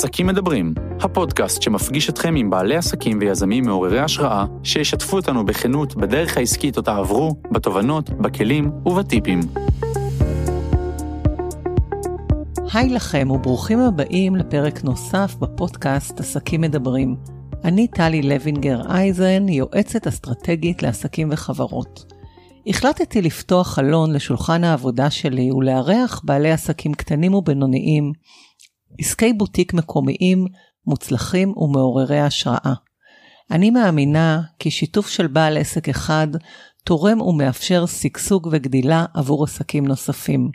עסקים מדברים, הפודקאסט שמפגיש אתכם עם בעלי עסקים ויזמים מעוררי השראה, שישתפו אותנו בכנות בדרך העסקית אותה עברו, בתובנות, בכלים ובטיפים. היי לכם וברוכים הבאים לפרק נוסף בפודקאסט עסקים מדברים. אני טלי לוינגר אייזן, יועצת אסטרטגית לעסקים וחברות. החלטתי לפתוח חלון לשולחן העבודה שלי ולארח בעלי עסקים קטנים ובינוניים, עסקי בוטיק מקומיים, מוצלחים ומעוררי השראה. אני מאמינה כי שיתוף של בעל עסק אחד תורם ומאפשר שגשוג וגדילה עבור עסקים נוספים.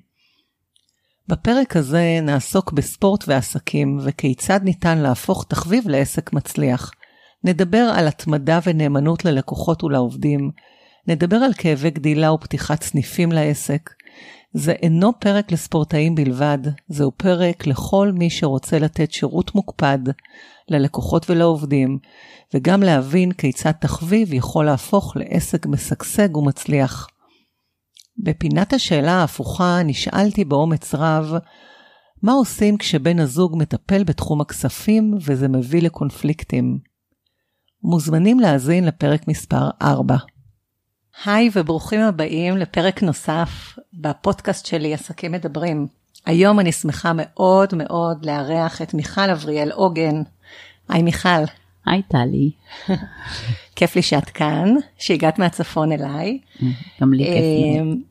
בפרק הזה נעסוק בספורט ועסקים וכיצד ניתן להפוך תחביב לעסק מצליח. נדבר על התמדה ונאמנות ללקוחות ולעובדים, נדבר על כאבי גדילה ופתיחת סניפים לעסק. זה אינו פרק לספורטאים בלבד, זהו פרק לכל מי שרוצה לתת שירות מוקפד ללקוחות ולעובדים, וגם להבין כיצד תחביב יכול להפוך לעסק משגשג ומצליח. בפינת השאלה ההפוכה נשאלתי באומץ רב, מה עושים כשבן הזוג מטפל בתחום הכספים וזה מביא לקונפליקטים? מוזמנים להאזין לפרק מספר 4. היי וברוכים הבאים לפרק נוסף בפודקאסט שלי עסקים מדברים. היום אני שמחה מאוד מאוד לארח את מיכל אבריאל עוגן. היי מיכל. היי טלי. כיף לי שאת כאן, שהגעת מהצפון אליי. גם לי כיף מאוד. אמ,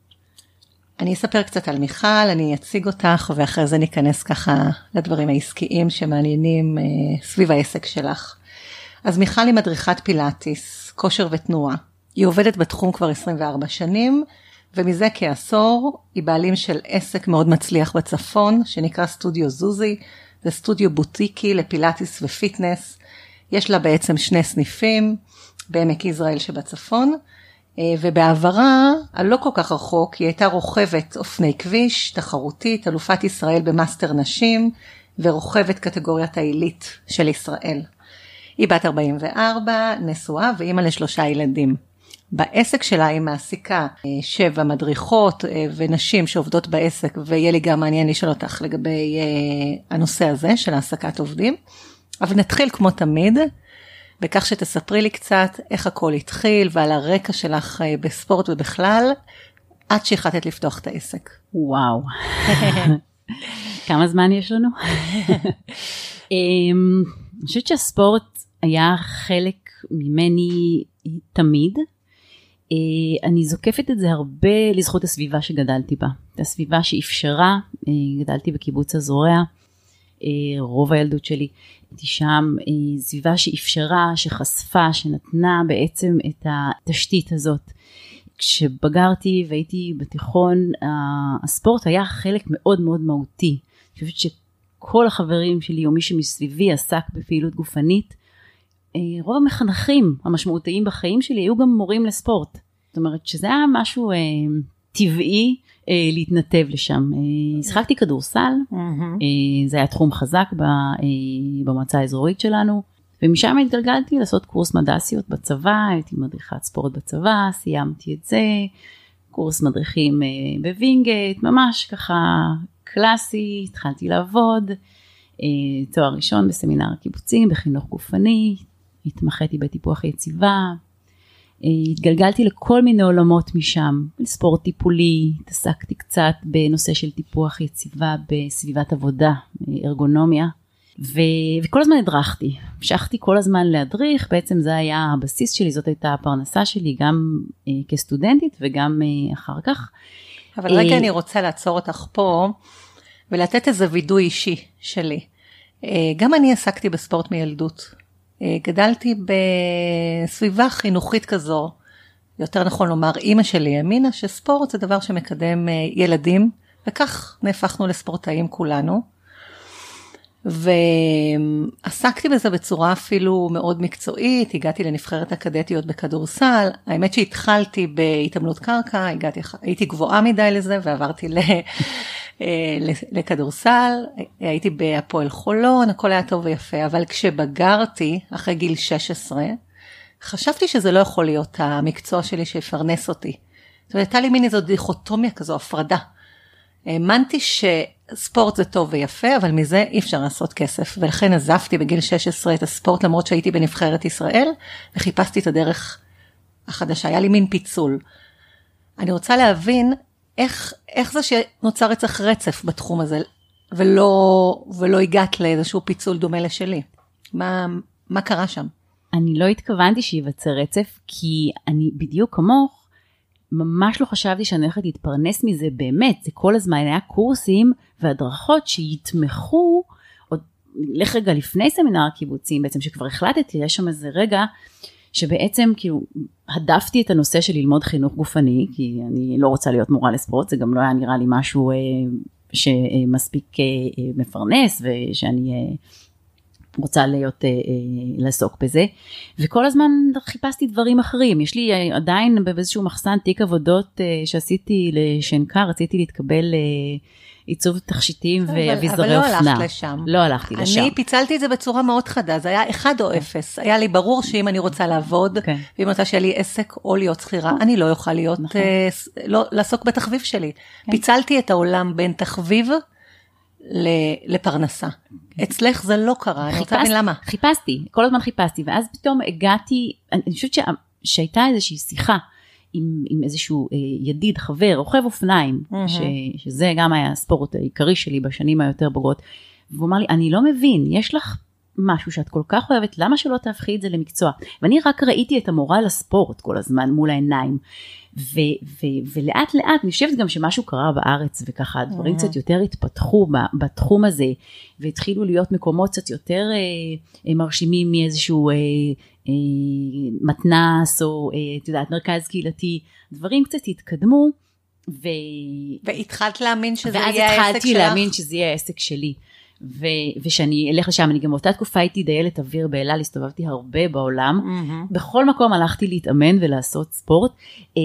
אני אספר קצת על מיכל, אני אציג אותך ואחרי זה ניכנס ככה לדברים העסקיים שמעניינים אה, סביב העסק שלך. אז מיכל היא מדריכת פילאטיס, כושר ותנועה. היא עובדת בתחום כבר 24 שנים, ומזה כעשור היא בעלים של עסק מאוד מצליח בצפון, שנקרא סטודיו זוזי, זה סטודיו בוטיקי לפילאטיס ו fitness. יש לה בעצם שני סניפים בעמק יזרעאל שבצפון, אה, ובעברה, הלא כל כך רחוק, היא הייתה רוכבת אופני כביש, תחרותית, אלופת ישראל במאסטר נשים, ורוכבת קטגוריית העילית של ישראל. היא בת 44, נשואה ואימא לשלושה ילדים. בעסק שלה היא מעסיקה אה, שבע מדריכות אה, ונשים שעובדות בעסק ויהיה לי גם מעניין לשאול אותך לגבי אה, הנושא הזה של העסקת עובדים. אבל נתחיל כמו תמיד בכך שתספרי לי קצת איך הכל התחיל ועל הרקע שלך בספורט ובכלל עד שהחלטת לפתוח את העסק. וואו. כמה זמן יש לנו? אמ, אני חושבת שהספורט היה חלק ממני תמיד. אה, אני זוקפת את זה הרבה לזכות הסביבה שגדלתי בה. הסביבה שאפשרה, אה, גדלתי בקיבוץ הזורע, אה, רוב הילדות שלי הייתי שם, סביבה שאפשרה, שחשפה, שנתנה בעצם את התשתית הזאת. כשבגרתי והייתי בתיכון, הספורט היה חלק מאוד מאוד מהותי. אני חושבת שכל החברים שלי או מי שמסביבי עסק בפעילות גופנית, רוב המחנכים המשמעותיים בחיים שלי היו גם מורים לספורט. זאת אומרת שזה היה משהו אה, טבעי אה, להתנתב לשם. אה, שחקתי כדורסל, mm-hmm. אה, זה היה תחום חזק ב, אה, במועצה האזורית שלנו, ומשם התגלגלתי לעשות קורס מדסיות בצבא, הייתי מדריכת ספורט בצבא, סיימתי את זה, קורס מדריכים אה, בווינגייט, ממש ככה קלאסי, התחלתי לעבוד, אה, תואר ראשון בסמינר הקיבוצים, בחינוך גופני, התמחיתי בטיפוח יציבה, אה, התגלגלתי לכל מיני עולמות משם, ספורט טיפולי, התעסקתי קצת בנושא של טיפוח יציבה בסביבת עבודה, ארגונומיה, ו... וכל הזמן הדרכתי, המשכתי כל הזמן להדריך, בעצם זה היה הבסיס שלי, זאת הייתה הפרנסה שלי גם אה, כסטודנטית וגם אה, אחר כך. אבל רגע אה... אני רוצה לעצור אותך פה ולתת איזה וידוי אישי שלי. אה, גם אני עסקתי בספורט מילדות. אה, גדלתי בסביבה חינוכית כזו, יותר נכון לומר אימא שלי האמינה שספורט זה דבר שמקדם אה, ילדים, וכך נהפכנו לספורטאים כולנו. ועסקתי בזה בצורה אפילו מאוד מקצועית, הגעתי לנבחרת הקדטיות בכדורסל, האמת שהתחלתי בהתעמלות קרקע, הגעתי, הייתי גבוהה מדי לזה ועברתי לכדורסל, הייתי בהפועל חולון, הכל היה טוב ויפה, אבל כשבגרתי, אחרי גיל 16, חשבתי שזה לא יכול להיות המקצוע שלי שיפרנס אותי. זאת אומרת, הייתה לי מין איזו דיכוטומיה כזו, הפרדה. האמנתי שספורט זה טוב ויפה, אבל מזה אי אפשר לעשות כסף, ולכן עזבתי בגיל 16 את הספורט למרות שהייתי בנבחרת ישראל, וחיפשתי את הדרך החדשה, היה לי מין פיצול. אני רוצה להבין איך, איך זה שנוצר אצלך רצף בתחום הזה, ולא, ולא הגעת לאיזשהו פיצול דומה לשלי. מה, מה קרה שם? אני לא התכוונתי שייווצר רצף, כי אני בדיוק כמוך, ממש לא חשבתי שאני הולכת להתפרנס מזה באמת, זה כל הזמן היה קורסים והדרכות שיתמכו, עוד לך רגע לפני סמינר הקיבוצים בעצם, שכבר החלטתי, יש שם איזה רגע שבעצם כאילו הדפתי את הנושא של ללמוד חינוך גופני, כי אני לא רוצה להיות מורה לספורט, זה גם לא היה נראה לי משהו אה, שמספיק אה, אה, מפרנס ושאני אה, רוצה להיות, אה, אה, לעסוק בזה. וכל הזמן חיפשתי דברים אחרים. יש לי אה, עדיין באיזשהו מחסן תיק עבודות אה, שעשיתי לשנקר, רציתי להתקבל אה, עיצוב תכשיטים ואביזרי אופנה. אבל לא הלכת לשם. לא הלכתי לשם. אני פיצלתי את זה בצורה מאוד חדה, זה היה אחד או אפס. היה לי ברור שאם אני רוצה לעבוד, כן. ואם רוצה שיהיה לי עסק או להיות שכירה, אני לא אוכל להיות, נכון. ס- לא, לעסוק בתחביב שלי. כן. פיצלתי את העולם בין תחביב לפרנסה. אצלך זה לא קרה, אני רוצה להבין למה. חיפשתי, כל הזמן חיפשתי, ואז פתאום הגעתי, אני חושבת שה- שהייתה איזושהי שיחה עם, עם איזשהו אה, ידיד, חבר, רוכב אופניים, מהמם. ש, שזה גם היה הספורט העיקרי שלי בשנים היותר בוגרות, והוא אמר לי, אני לא מבין, יש לך משהו שאת כל כך אוהבת, למה שלא תהפכי את זה למקצוע? ואני רק ראיתי את המורה לספורט כל הזמן מול העיניים. ו- ו- ולאט לאט אני חושבת גם שמשהו קרה בארץ וככה הדברים Mhm. קצת יותר התפתחו בתחום הזה והתחילו להיות מקומות קצת יותר אה, אה, מרשימים מאיזשהו אה, אה, מתנס או אה, את יודעת מרכז קהילתי דברים קצת התקדמו ו... והתחלת להאמין שזה ואז יהיה העסק שלך? התחלתי להאמין שזה יהיה העסק שלי. ו- ושאני אלך לשם, אני גם באותה תקופה הייתי דיילת אוויר באלעל, הסתובבתי הרבה בעולם. מהמם. בכל מקום הלכתי להתאמן ולעשות ספורט. אה,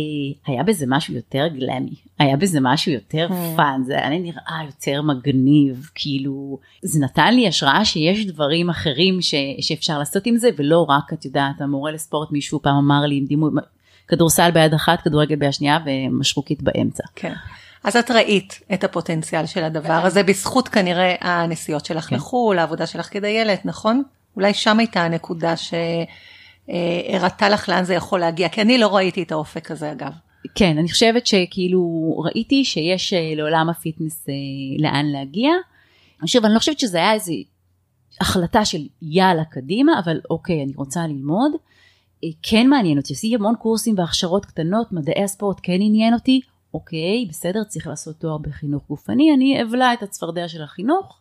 היה בזה משהו יותר glammy, היה בזה משהו יותר המ. fun, זה היה נראה יותר מגניב, כאילו, זה נתן לי השראה שיש דברים אחרים ש- שאפשר לעשות עם זה, ולא רק, את יודעת, המורה לספורט, מישהו פעם אמר לי כדורסל ביד אחת, כדורגל ביד שנייה ומשרוקית באמצע. כן. אז את ראית את הפוטנציאל של הדבר הזה בזכות כנראה הנסיעות שלך כן. לחו"ל, העבודה שלך כדיילת, נכון? אולי שם הייתה הנקודה שהראתה לך לאן זה יכול להגיע, כי אני לא ראיתי את האופק הזה אגב. כן, אני חושבת שכאילו ראיתי שיש אה, לעולם הפיטנס אה, לאן להגיע. עכשיו, אני לא חושבת שזה היה איזו החלטה של יאללה קדימה, אבל אוקיי, אני רוצה ללמוד. אה, כן מעניין אותי, עשיתי המון קורסים והכשרות קטנות, מדעי הספורט כן עניין אותי. אוקיי, בסדר, צריך לעשות תואר בחינוך גופני, אני אבלע את הצפרדע של החינוך,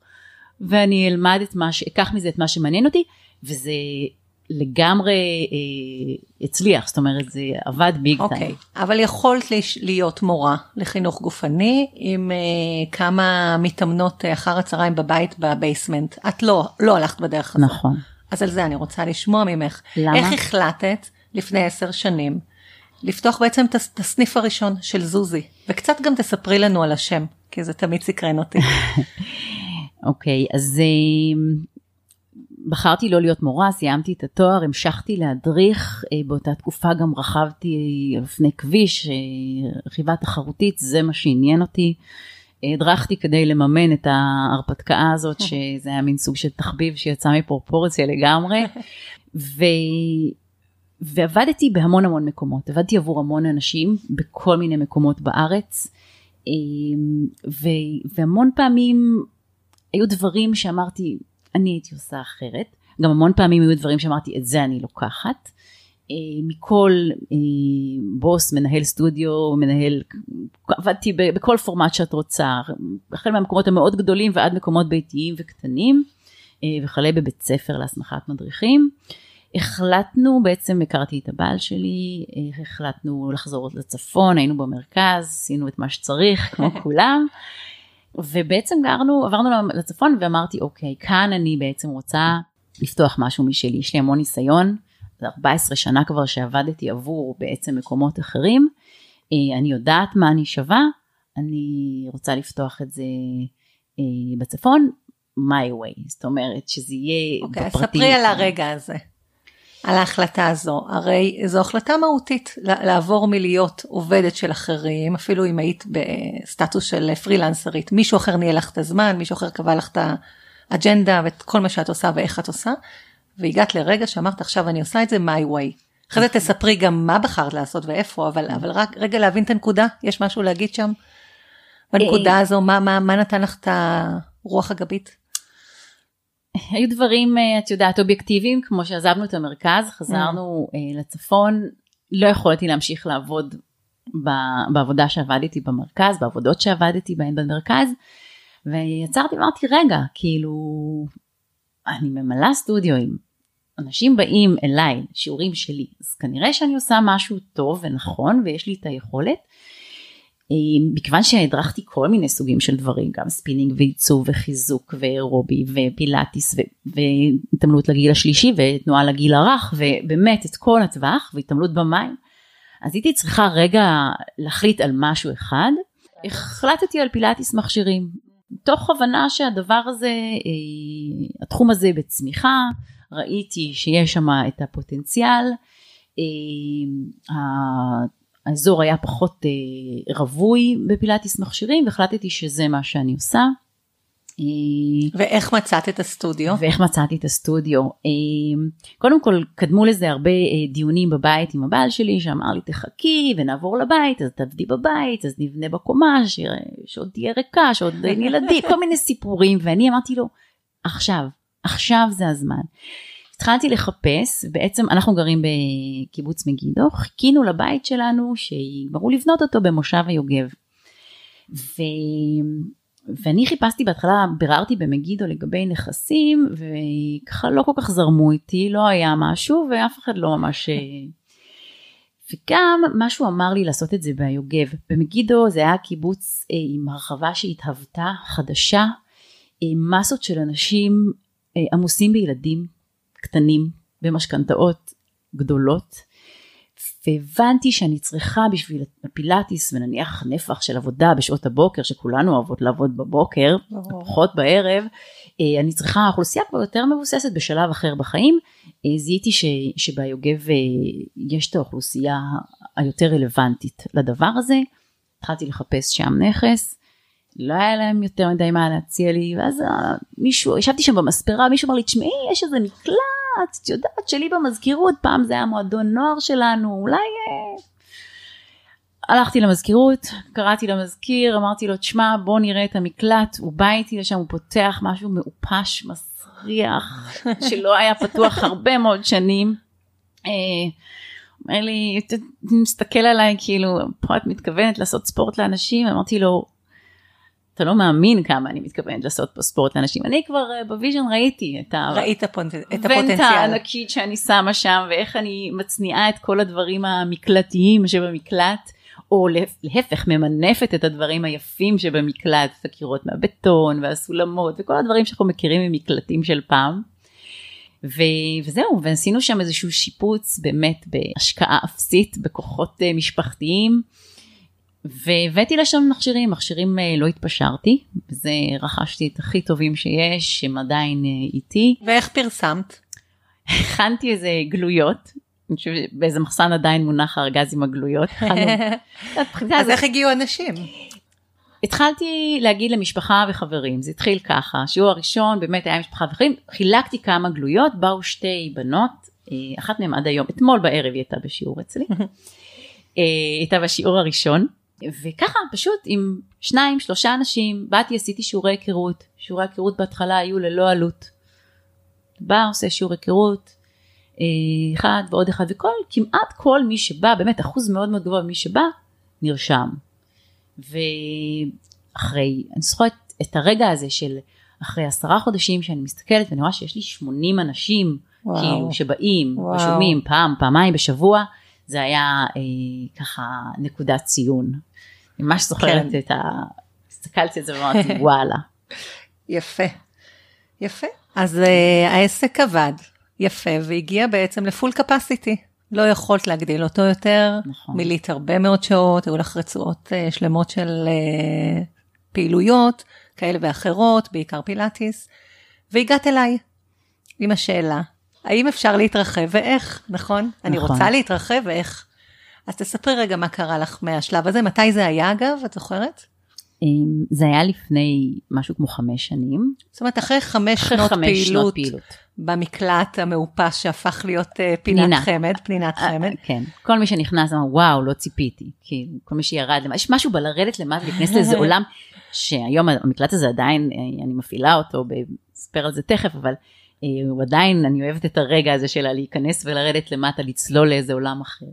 ואני אלמד את מה, ש... אקח מזה את מה שמעניין אותי, וזה לגמרי אה, הצליח, זאת אומרת, זה עבד ביג טיים. אוקיי, אבל יכולת להיות מורה לחינוך גופני עם uh, כמה מתאמנות אה, אחר הצהריים בבית בבייסמנט. את לא, לא הלכת בדרך הזאת. נכון. אז על זה אני רוצה לשמוע ממך. למה? איך החלטת לפני עשר שנים לפתוח בעצם את הס- את הסניף הראשון של זוזי, וקצת גם תספרי לנו על השם, כי זה תמיד סקרן אותי. אוקיי, אז אה, בחרתי לא להיות מורה, סיימתי את התואר, המשכתי להדריך, אה, באותה תקופה גם רכבתי על אופני כביש, אה, רכיבה תחרותית, זה מה שעניין אותי. הדרכתי כדי לממן את ההרפתקה הזאת, שזה היה מין סוג של תחביב שיצא מפרופורציה לגמרי. ו... ועבדתי בהמון המון מקומות, עבדתי עבור המון אנשים בכל מיני מקומות בארץ, אה, ו... והמון פעמים היו דברים שאמרתי, אני הייתי עושה אחרת. גם המון פעמים היו דברים שאמרתי, את זה אני לוקחת. אה, מכל אה, בוס, מנהל סטודיו, מנהל, עבדתי בכל פורמט שאת רוצה, החל מהמקומות המאוד גדולים ועד מקומות ביתיים וקטנים, וכלה בבית ספר להסמכת מדריכים. החלטנו, בעצם הכרתי את הבעל שלי, אה, החלטנו לחזור לצפון, היינו במרכז, עשינו את מה שצריך, כמו כולם. ובעצם גרנו, עברנו לצפון ואמרתי, אוקיי, כאן אני בעצם רוצה לפתוח משהו משלי. יש לי המון ניסיון, זה 14 שנה כבר שעבדתי עבור בעצם מקומות אחרים. אה, אני יודעת מה אני שווה, אני רוצה לפתוח את זה אה, בצפון, my way, זאת אומרת שזה יהיה אוקיי, אז בפרטי. ספרי על הרגע הזה. על ההחלטה הזו, הרי זו החלטה מהותית לעבור מלהיות עובדת של אחרים, אפילו אם היית בסטטוס של פרילנסרית, מישהו אחר ניהל לך את הזמן, מישהו אחר קבע לך את האג'נדה ואת כל מה שאת עושה ואיך את עושה, והגעת לרגע שאמרת עכשיו אני עושה את זה my way. אחרי זה תספרי גם מה בחרת לעשות ואיפה, אבל, אבל רק רגע להבין את הנקודה, יש משהו להגיד שם? בנקודה אה, הזו, מה, מה, מה נתן לך את הרוח הגבית? היו דברים, אה, את יודעת, אובייקטיביים, כמו שעזבנו את המרכז, חזרנו mm. לצפון, לא יכולתי להמשיך לעבוד בעבודה שעבדתי במרכז, בעבודות שעבדתי בהן במרכז, ויצרתי ואמרתי, רגע, כאילו, אני ממלאה סטודיו אנשים באים אליי, שיעורים שלי, אז כנראה שאני עושה משהו טוב ונכון ויש לי את היכולת. אה, מכיוון שהדרכתי כל מיני סוגים של דברים, גם ספינינג ועיצוב וחיזוק ואירובי ופילאטיס והתעמלות לגיל השלישי ותנועה לגיל הרך ובאמת את כל הטווח והתעמלות במים, אז הייתי צריכה רגע להחליט על משהו אחד, החלטתי על פילאטיס מכשירים, תוך הבנה שהדבר הזה, אה, התחום הזה בצמיחה, ראיתי שיש שם את הפוטנציאל, אה, האזור היה פחות אה, רווי בפילאטיס מכשירים והחלטתי שזה מה שאני עושה. אה, ואיך מצאת את הסטודיו? ואיך מצאתי את הסטודיו. קודם כל קדמו לזה הרבה דיונים בבית עם הבעל שלי שאמר לי תחכי ונעבור לבית אז תעבדי בבית אז נבנה בקומה שעוד תהיה ריקה שעוד אין ילדים כל מיני סיפורים ואני אמרתי לו עכשיו עכשיו זה הזמן. התחלתי לחפש, בעצם אנחנו גרים בקיבוץ מגידו, חיכינו לבית שלנו שיגמרו לבנות אותו במושב היוגב. ו... ואני חיפשתי בהתחלה, ביררתי במגידו לגבי נכסים, וככה לא כל כך זרמו איתי, לא היה משהו, ואף אחד לא ממש... וגם משהו אמר לי לעשות את זה ביוגב. במגידו זה היה קיבוץ אה, עם הרחבה שהתהוותה, חדשה, עם מסות של אנשים אה, עמוסים בילדים קטנים במשכנתאות גדולות והבנתי שאני צריכה בשביל הפילאטיס ונניח נפח של עבודה בשעות הבוקר שכולנו אוהבות לעבוד בבוקר פחות בערב אה, אני צריכה אוכלוסייה כבר יותר מבוססת בשלב אחר בחיים. אה, זיהיתי ש, שביוגב יש את האוכלוסייה היותר רלוונטית לדבר הזה. התחלתי לחפש שם נכס לא היה להם יותר מדי מה להציע לי, ואז מישהו, ישבתי שם במספרה, מישהו אמר לי, תשמעי, יש איזה מקלט, את יודעת, שלי במזכירות, פעם זה היה מועדון נוער שלנו, אולי... אה... הלכתי למזכירות, קראתי למזכיר, אמרתי לו, תשמע, בוא נראה את המקלט, הוא בא איתי לשם, הוא פותח משהו מעופש, מסריח, שלא היה פתוח הרבה מאוד שנים. אה, אומר לי, מסתכל עליי כאילו, פה את מתכוונת לעשות ספורט לאנשים? אמרתי לו, אתה לא מאמין כמה אני מתכוונת לעשות פה ספורט לאנשים. אני כבר אה, ב vision ראיתי את, ה... ראית הפונט... את הפוטנציאל. ונטה הענקית שאני שמה שם ואיך אני מצניעה את כל הדברים המקלטיים שבמקלט. או להפך ממנפת את הדברים היפים שבמקלט, את הקירות מהבטון והסולמות וכל הדברים שאנחנו מכירים ממקלטים של פעם. ו- וזהו, ועשינו שם איזשהו שיפוץ באמת בהשקעה אפסית בכוחות אה, משפחתיים. והבאתי לשם מכשירים, מכשירים אה, לא התפשרתי, וזה רכשתי את הכי טובים שיש, הם עדיין אה, איתי. ואיך פרסמת? הכנתי איזה גלויות, באיזה מחסן עדיין מונח הארגז עם הגלויות. אז איך הגיעו אנשים? התחלתי להגיד למשפחה וחברים, זה התחיל ככה, שיעור הראשון באמת היה משפחה וחברים, חילקתי כמה גלויות, באו שתי בנות, אה, אחת מהן עד היום, אתמול בערב היא הייתה בשיעור אצלי, הייתה בשיעור הראשון, וככה פשוט עם שניים שלושה אנשים באתי עשיתי שיעורי היכרות שיעורי היכרות בהתחלה היו ללא עלות. בא עושה שיעור היכרות אה, אחד ועוד אחד וכל כמעט כל מי שבא באמת אחוז מאוד מאוד גבוה ממי שבא נרשם. ואחרי אני זוכרת את הרגע הזה של אחרי עשרה חודשים שאני מסתכלת ואני רואה שיש לי 80 אנשים וואו. כאילו שבאים ושומעים פעם פעמיים בשבוע זה היה אה, ככה נקודת ציון. ממש זוכרת כן. את ה... הסתכלתי על זה ואמרתי וואלה. יפה, יפה. אז uh, העסק עבד יפה והגיע בעצם לפול קפסיטי. לא יכולת להגדיל אותו יותר, נכון. מילאת הרבה מאוד שעות, היו לך רצועות uh, שלמות של uh, פעילויות כאלה ואחרות, בעיקר פילאטיס, והגעת אליי עם השאלה, האם אפשר להתרחב ואיך, נכון? אני נכון. רוצה להתרחב ואיך. אז תספרי רגע מה קרה לך מהשלב הזה, מתי זה היה אגב, את זוכרת? אמ, זה היה לפני משהו כמו חמש שנים. זאת אומרת, אחרי חמש אחרי שנות חמש פעילות, שנות פעילות. במקלט המאופס שהפך להיות אה, פינת פנינה. חמד, פנינת חמד. אה, כן, כל מי שנכנס אמר וואו לא ציפיתי, כאילו כל מי שירד למטה, יש משהו בלרדת למטה להיכנס לאיזה עולם שהיום המקלט הזה עדיין אה, אני מפעילה אותו, אספר על זה תכף, אבל הוא עדיין, אני אוהבת את הרגע הזה שלה להיכנס ולרדת למטה, לצלול לאיזה עולם אחר.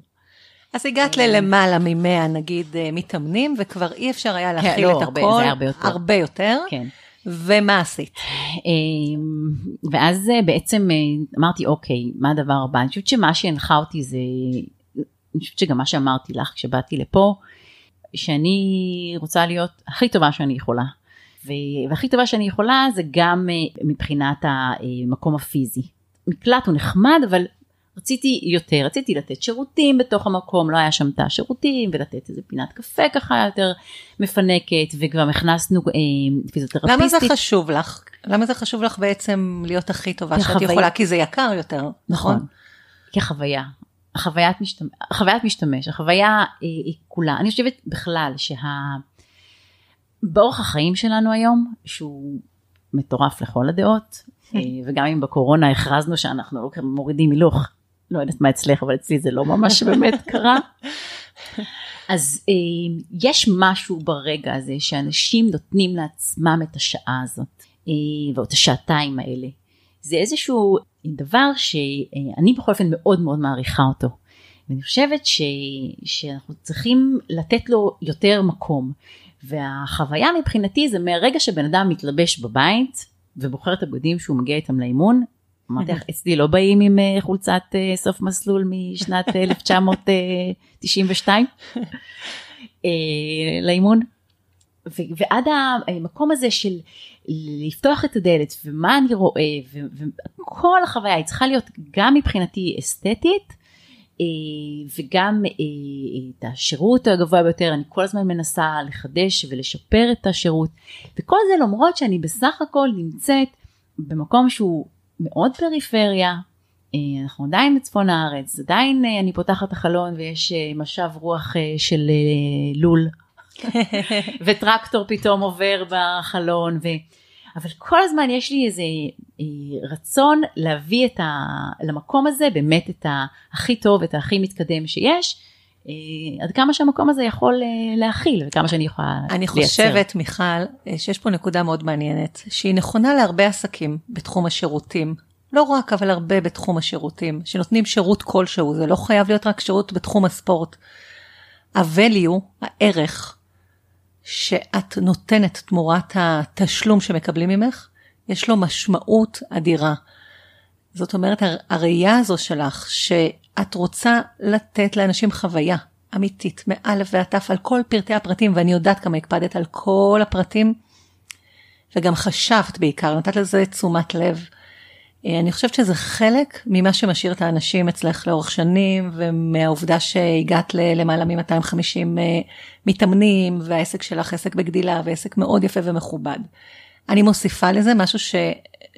אז הגעת ללמעלה ממאה נגיד אה, מתאמנים, וכבר אי אפשר היה להכיל לא, את הכל. זה הרבה יותר. הרבה יותר. כן. ומה עשית? אמ, ואז אה, בעצם אה, אמרתי אוקיי מה הדבר הבא אני חושבת שמה שהנחה אותי זה אני חושבת שגם מה שאמרתי לך כשבאתי לפה שאני רוצה להיות הכי טובה שאני יכולה. והכי טובה שאני יכולה זה גם אה, מבחינת המקום הפיזי. מקלט הוא נחמד אבל רציתי יותר, רציתי לתת שירותים בתוך המקום, לא היה שם תא שירותים ולתת איזה פינת קפה ככה יותר מפנקת וגם הכנסנו אה, פיזיותרפיסטית. למה זה חשוב לך? למה זה חשוב לך בעצם להיות הכי טובה שאת כחוויה. יכולה? כי זה יקר יותר, נכון? נכון. כחוויה. החוויית משתמש, החוויית משתמש, החוויה אה, היא כולה, אני חושבת בכלל שה... באורח החיים שלנו היום, שהוא מטורף לכל הדעות, אה, וגם אם בקורונה הכרזנו שאנחנו לא מורידים הילוך, לא יודעת מה אצלך, אבל אצלי זה לא ממש באמת קרה. אז אה, יש משהו ברגע הזה שאנשים נותנים לעצמם את השעה הזאת, אה, ואת השעתיים האלה. זה איזשהו דבר שאני בכל אופן מאוד מאוד מעריכה אותו. ואני חושבת ש, שאנחנו צריכים לתת לו יותר מקום. והחוויה מבחינתי זה מהרגע שבן אדם מתלבש בבית ובוחר את הבגדים שהוא מגיע איתם לאימון. אמרתי לך, אצלי לא באים עם אה, חולצת אה, סוף מסלול משנת 1992 אה, לאימון. ועד המקום הזה של לפתוח את הדלת ומה אני רואה וכל החוויה היא צריכה להיות גם מבחינתי אסתטית וגם אה, את השירות הגבוה ביותר אני כל הזמן מנסה לחדש ולשפר את השירות. וכל זה למרות שאני בסך הכל נמצאת במקום שהוא מאוד פריפריה אה, אנחנו עדיין בצפון הארץ עדיין אה, אני פותחת החלון ויש אה, משב רוח אה, של אה, לול. וטרקטור פתאום עובר בחלון ו... אבל כל הזמן יש לי איזה אה, רצון להביא את ה... למקום הזה באמת את הכי טוב את הכי מתקדם שיש אה, עד כמה שהמקום הזה יכול אה, להכיל וכמה שאני יכולה אני לייצר. חושבת, מיכל, שיש פה נקודה מאוד מעניינת, שהיא נכונה להרבה עסקים בתחום השירותים. לא רק, אבל הרבה בתחום השירותים, שנותנים שירות כלשהו, זה לא חייב להיות רק שירות בתחום הספורט. ה-value, הערך שאת נותנת תמורת התשלום שמקבלים ממך, יש לו משמעות אדירה. זאת אומרת, הר- הראייה הזו שלך, שאת רוצה לתת לאנשים חוויה אמיתית, מאלף ועד תף, על כל פרטי הפרטים, ואני יודעת כמה הקפדת על כל הפרטים, וגם חשבת בעיקר, נתת לזה תשומת לב. אה, אני חושבת שזה חלק ממה שמשאיר את האנשים אצלך לאורך שנים, ומהעובדה שהגעת ללמעלה מ-250 מתאמנים, והעסק שלך עסק בגדילה, ועסק מאוד יפה ומכובד. אני מוסיפה לזה משהו ש,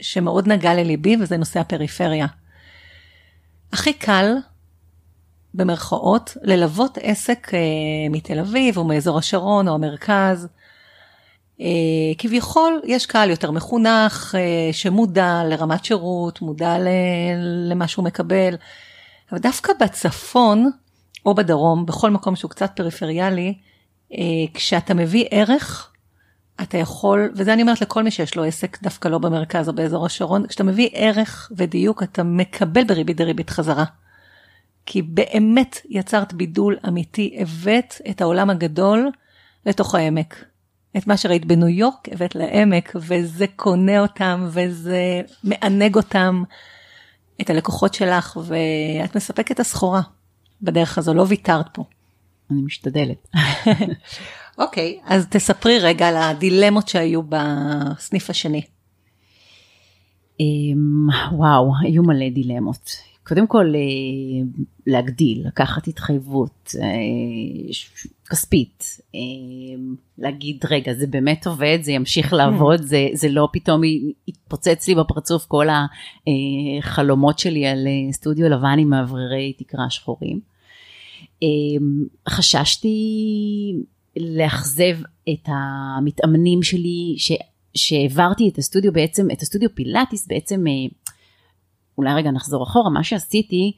שמאוד נגע לליבי, וזה נושא הפריפריה. הכי קל, במרכאות, ללוות עסק אה, מתל אביב, או מאזור השרון, או המרכז. אה, כביכול יש קהל יותר מחונך, אה, שמודע לרמת שירות, מודע למה שהוא מקבל. אבל דווקא בצפון, או בדרום, בכל מקום שהוא קצת פריפריאלי, אה, כשאתה מביא ערך, אתה יכול, וזה אני אומרת לכל מי שיש לו עסק דווקא לא במרכז או באזור השרון, כשאתה מביא ערך ודיוק אתה מקבל בריבית דריבית חזרה. כי באמת יצרת בידול אמיתי, הבאת את העולם הגדול לתוך העמק. את מה שראית בניו יורק הבאת לעמק, וזה קונה אותם, וזה מענג אותם, את הלקוחות שלך, ואת מספקת את הסחורה בדרך הזו, לא ויתרת פה. אני משתדלת. אוקיי, אז תספרי רגע על הדילמות שהיו בסניף השני. אמ, וואו, היו מלא דילמות. קודם כל אה, להגדיל, לקחת התחייבות אה, כספית, אה, להגיד רגע זה באמת עובד, זה ימשיך לעבוד, זה, זה לא פתאום יתפוצץ לי בפרצוף כל החלומות שלי על סטודיו לבן עם מאווררי תקרה שחורים. חששתי לאכזב את המתאמנים שלי, ש, שהעברתי את הסטודיו בעצם, את הסטודיו פילאטיס בעצם אולי רגע נחזור אחורה, מה שעשיתי,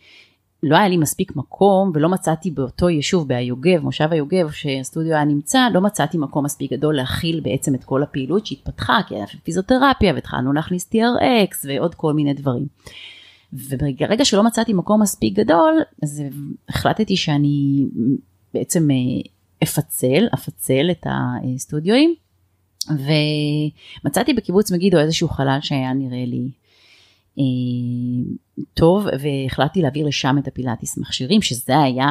לא היה לי מספיק מקום ולא מצאתי באותו יישוב ביוגב, מושב היוגב שהסטודיו היה נמצא, לא מצאתי מקום מספיק גדול להכיל בעצם את כל הפעילות שהתפתחה, כי היה פיזיותרפיה והתחלנו להכניס TRX ועוד כל מיני דברים. וברגע שלא מצאתי מקום מספיק גדול, אז החלטתי שאני בעצם אה, אפצל, אפצל את הסטודיואים, ומצאתי בקיבוץ מגידו איזשהו חלל שהיה נראה לי טוב והחלטתי להעביר לשם את הפילאטיס מכשירים שזה היה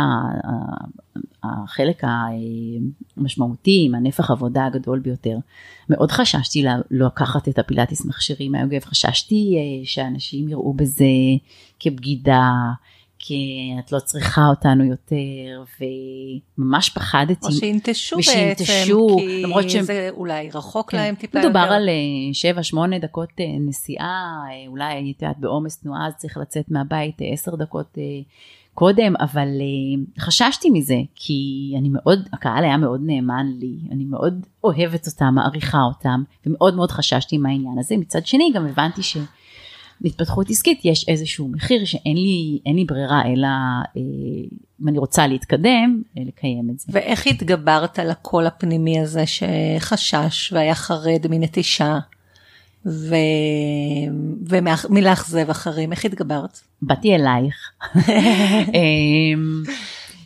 החלק המשמעותי עם הנפח עבודה הגדול ביותר. מאוד חששתי לקחת את הפילאטיס מכשירים מהיוגב, חששתי אה, שאנשים יראו בזה כבגידה, כי את לא צריכה אותנו יותר, וממש פחדתי. או שינטשו בעצם, כי למרות שהם, זה אולי רחוק כן. להם טיפה יותר. מדובר על 7-8 אה, דקות אה, נסיעה, אה, אולי את יודעת בעומס תנועה אז צריך לצאת מהבית 10 דקות קודם, אבל חששתי מזה, כי אני מאוד, הקהל היה מאוד נאמן לי, אני מאוד אוהבת אותם, מעריכה אותם, ומאוד מאוד חששתי מהעניין הזה. מצד שני גם הבנתי ש... להתפתחות עסקית יש איזשהו מחיר שאין לי, לי ברירה אלא אה, אם אני רוצה להתקדם, אה, לקיים את זה. ואיך התגברת על הקול הפנימי הזה שחשש והיה חרד מנטישה ו... ומלאכזב אחרים, איך התגברת? באתי אלייך.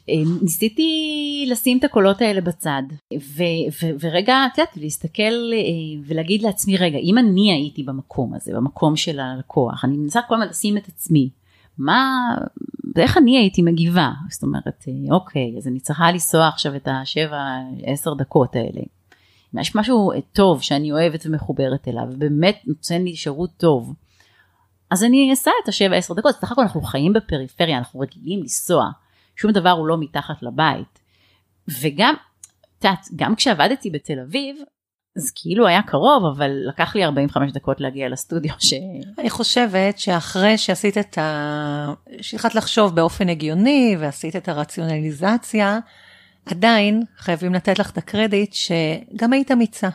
אה, ניסיתי לשים את הקולות האלה בצד ו, ו, ורגע את יודעת להסתכל אה, ולהגיד לעצמי רגע אם אני הייתי במקום הזה במקום של הלקוח אני מנסה כל הזמן לשים את עצמי מה איך אני הייתי מגיבה זאת אומרת אה, אוקיי אז אני צריכה לנסוע עכשיו את השבע עשר דקות האלה. יש משהו טוב שאני אוהבת ומחוברת אליו באמת נותן לי שירות טוב. אז אני אסע את השבע עשר דקות, סך הכל אנחנו חיים בפריפריה, אנחנו רגילים לנסוע. שום דבר הוא לא מתחת לבית. וגם, את יודעת, גם כשעבדתי בתל אביב, אז כאילו היה קרוב, אבל לקח לי 45 דקות להגיע לסטודיו ש... אני חושבת שאחרי שעשית את ה... שהתחלת לחשוב באופן הגיוני ועשית את הרציונליזציה, עדיין חייבים לתת לך את הקרדיט שגם היית אמיצה.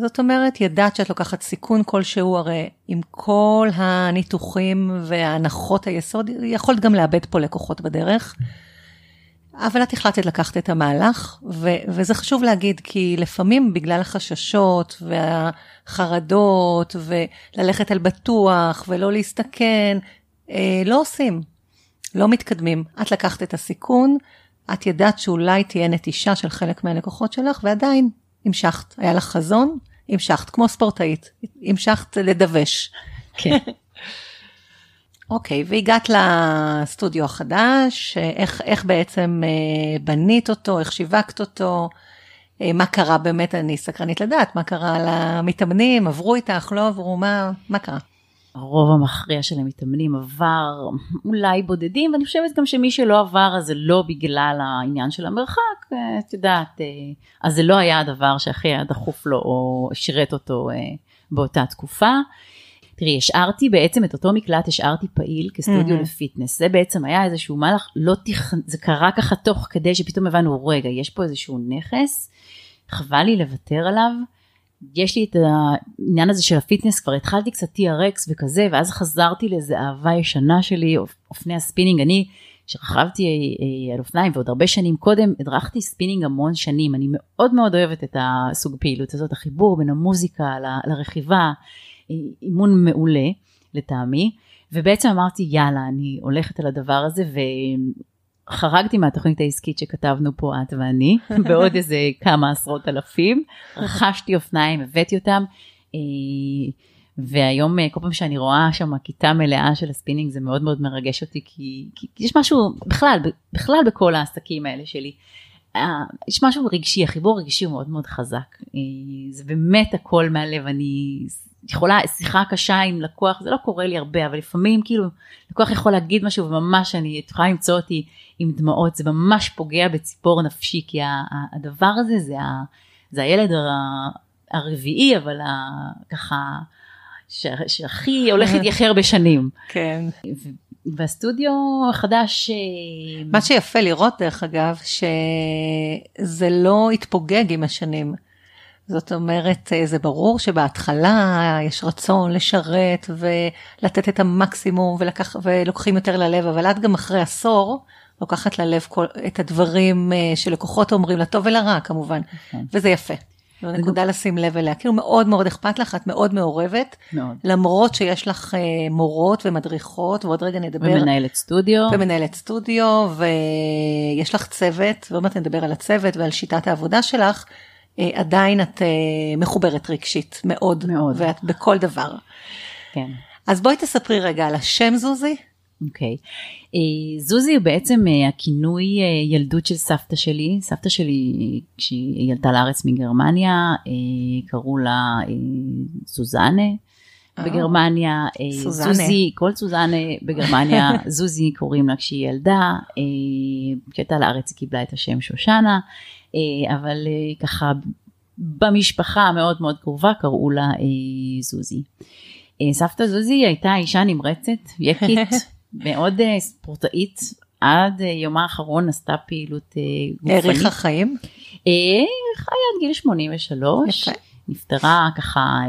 זאת אומרת, ידעת שאת לוקחת סיכון כלשהו, הרי עם כל הניתוחים והנחות היסוד, יכולת גם לאבד פה לקוחות בדרך. אבל את החלטת לקחת את המהלך, ו- וזה חשוב להגיד, כי לפעמים בגלל החששות והחרדות, וללכת על בטוח, ולא להסתכן, אה, לא עושים, לא מתקדמים. את לקחת את הסיכון, את ידעת שאולי תהיה נטישה של חלק מהלקוחות שלך, ועדיין המשכת. היה לך חזון, המשכת, כמו ספורטאית, המשכת לדווש. כן. אוקיי, okay, והגעת לסטודיו החדש, איך, איך בעצם אה, בנית אותו, איך שיווקת אותו, אה, מה קרה באמת, אני סקרנית לדעת, מה קרה למתאמנים, עברו איתך, לא עברו, מה, מה קרה? הרוב המכריע של המתאמנים עבר אולי בודדים ואני חושבת גם שמי שלא עבר אז זה לא בגלל העניין של המרחק אה, את יודעת אה, אז זה לא היה הדבר שהכי היה דחוף לו או שירת אותו אה, באותה תקופה. תראי השארתי בעצם את אותו מקלט השארתי פעיל כסטודיו mm-hmm. לפיטנס זה בעצם היה איזשהו מהלך לא תכ... זה קרה ככה תוך כדי שפתאום הבנו רגע יש פה איזשהו נכס חבל לי לוותר עליו. יש לי את העניין הזה של ה fitness, כבר התחלתי קצת TRX וכזה, ואז חזרתי לאיזה אהבה ישנה שלי, אופני הספינינג. אני, שרכבתי אה, על אופניים ועוד הרבה שנים קודם, הדרכתי ספינינג המון שנים. אני מאוד מאוד אוהבת את הסוג פעילות הזאת, החיבור בין המוזיקה לרכיבה, אה, אימון מעולה לטעמי. ובעצם אמרתי יאללה אני הולכת על הדבר הזה חרגתי מהתוכנית העסקית שכתבנו פה את ואני, בעוד איזה כמה עשרות אלפים, רכשתי אופניים, הבאתי אותם, אה, והיום אה, כל פעם שאני רואה שם כיתה מלאה של הספינינג זה מאוד מאוד מרגש אותי, כי, כי יש משהו, בכלל, בכלל בכל העסקים האלה שלי, אה, יש משהו רגשי, החיבור הרגשי הוא מאוד מאוד חזק, זה באמת הכל מהלב, אני יכולה, שיחה קשה עם לקוח, זה לא קורה לי הרבה, אבל לפעמים כאילו לקוח יכול להגיד משהו וממש אני, את יכולה למצוא אותי עם דמעות, זה ממש פוגע בציפור נפשי, כי הדבר הזה זה, ה, זה הילד הרביעי, אבל ה, ככה, שהכי הולך להתייחר הרבה שנים. כן. והסטודיו החדש... אה, מה שיפה לראות דרך אגב, שזה לא התפוגג עם השנים. זאת אומרת, אה, זה ברור שבהתחלה יש רצון לשרת ולתת את המקסימום ולקח, ולוקחים יותר ללב, אבל את גם אחרי עשור לוקחת ללב כל, את הדברים אה, שלקוחות אומרים, לטוב ולרע כמובן, נכון. וזה יפה. זו נקודה לשים לב אליה, כאילו מאוד מאוד אכפת לך, את מאוד מעורבת, מאוד. למרות שיש לך אה, מורות ומדריכות, ועוד רגע נדבר. ומנהלת סטודיו. ומנהלת סטודיו, ויש לך צוות, ועוד מעט נדבר על הצוות ועל שיטת העבודה שלך, עדיין את אה, מחוברת רגשית מאוד, מאוד, ואת בכל דבר. כן. אז בואי תספרי רגע על השם זוזי. אוקיי. Okay. Uh, זוזי הוא בעצם הכינוי ילדות של סבתא שלי. סבתא שלי, כשהיא ילדה לארץ מגרמניה, קראו לה זוזנה. בגרמניה, סוזנה. זוזי, כל סוזנה בגרמניה, זוזי קוראים לה כשהיא ילדה, כשהייתה לארץ היא קיבלה את השם שושנה, אבל ככה במשפחה המאוד מאוד קרובה קראו לה זוזי. סבתא זוזי הייתה אישה נמרצת, יקית, מאוד אה, ספורטאית, עד אה, יומה האחרון עשתה פעילות אה, גופנית. האריכה חיים? חיה עד גיל 83. יפה. נפטרה ככה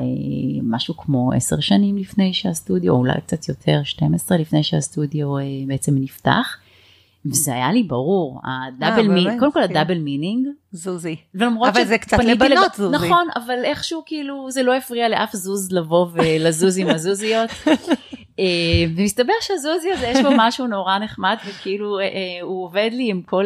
משהו כמו עשר שנים לפני שהסטודיו, אולי קצת יותר, 12 לפני שהסטודיו בעצם נפתח. וזה היה לי ברור, ה double meaning, קודם כל כן. ה double meaning. זוזי. אבל זה קצת לבנות זוזי. נכון, אבל איכשהו כאילו זה לא הפריע לאף זוז לבוא ולזוז עם הזוזיות. אה, ומסתבר שהזוזי הזה יש בו משהו נורא נחמד וכאילו אה, אה, הוא עובד לי עם כל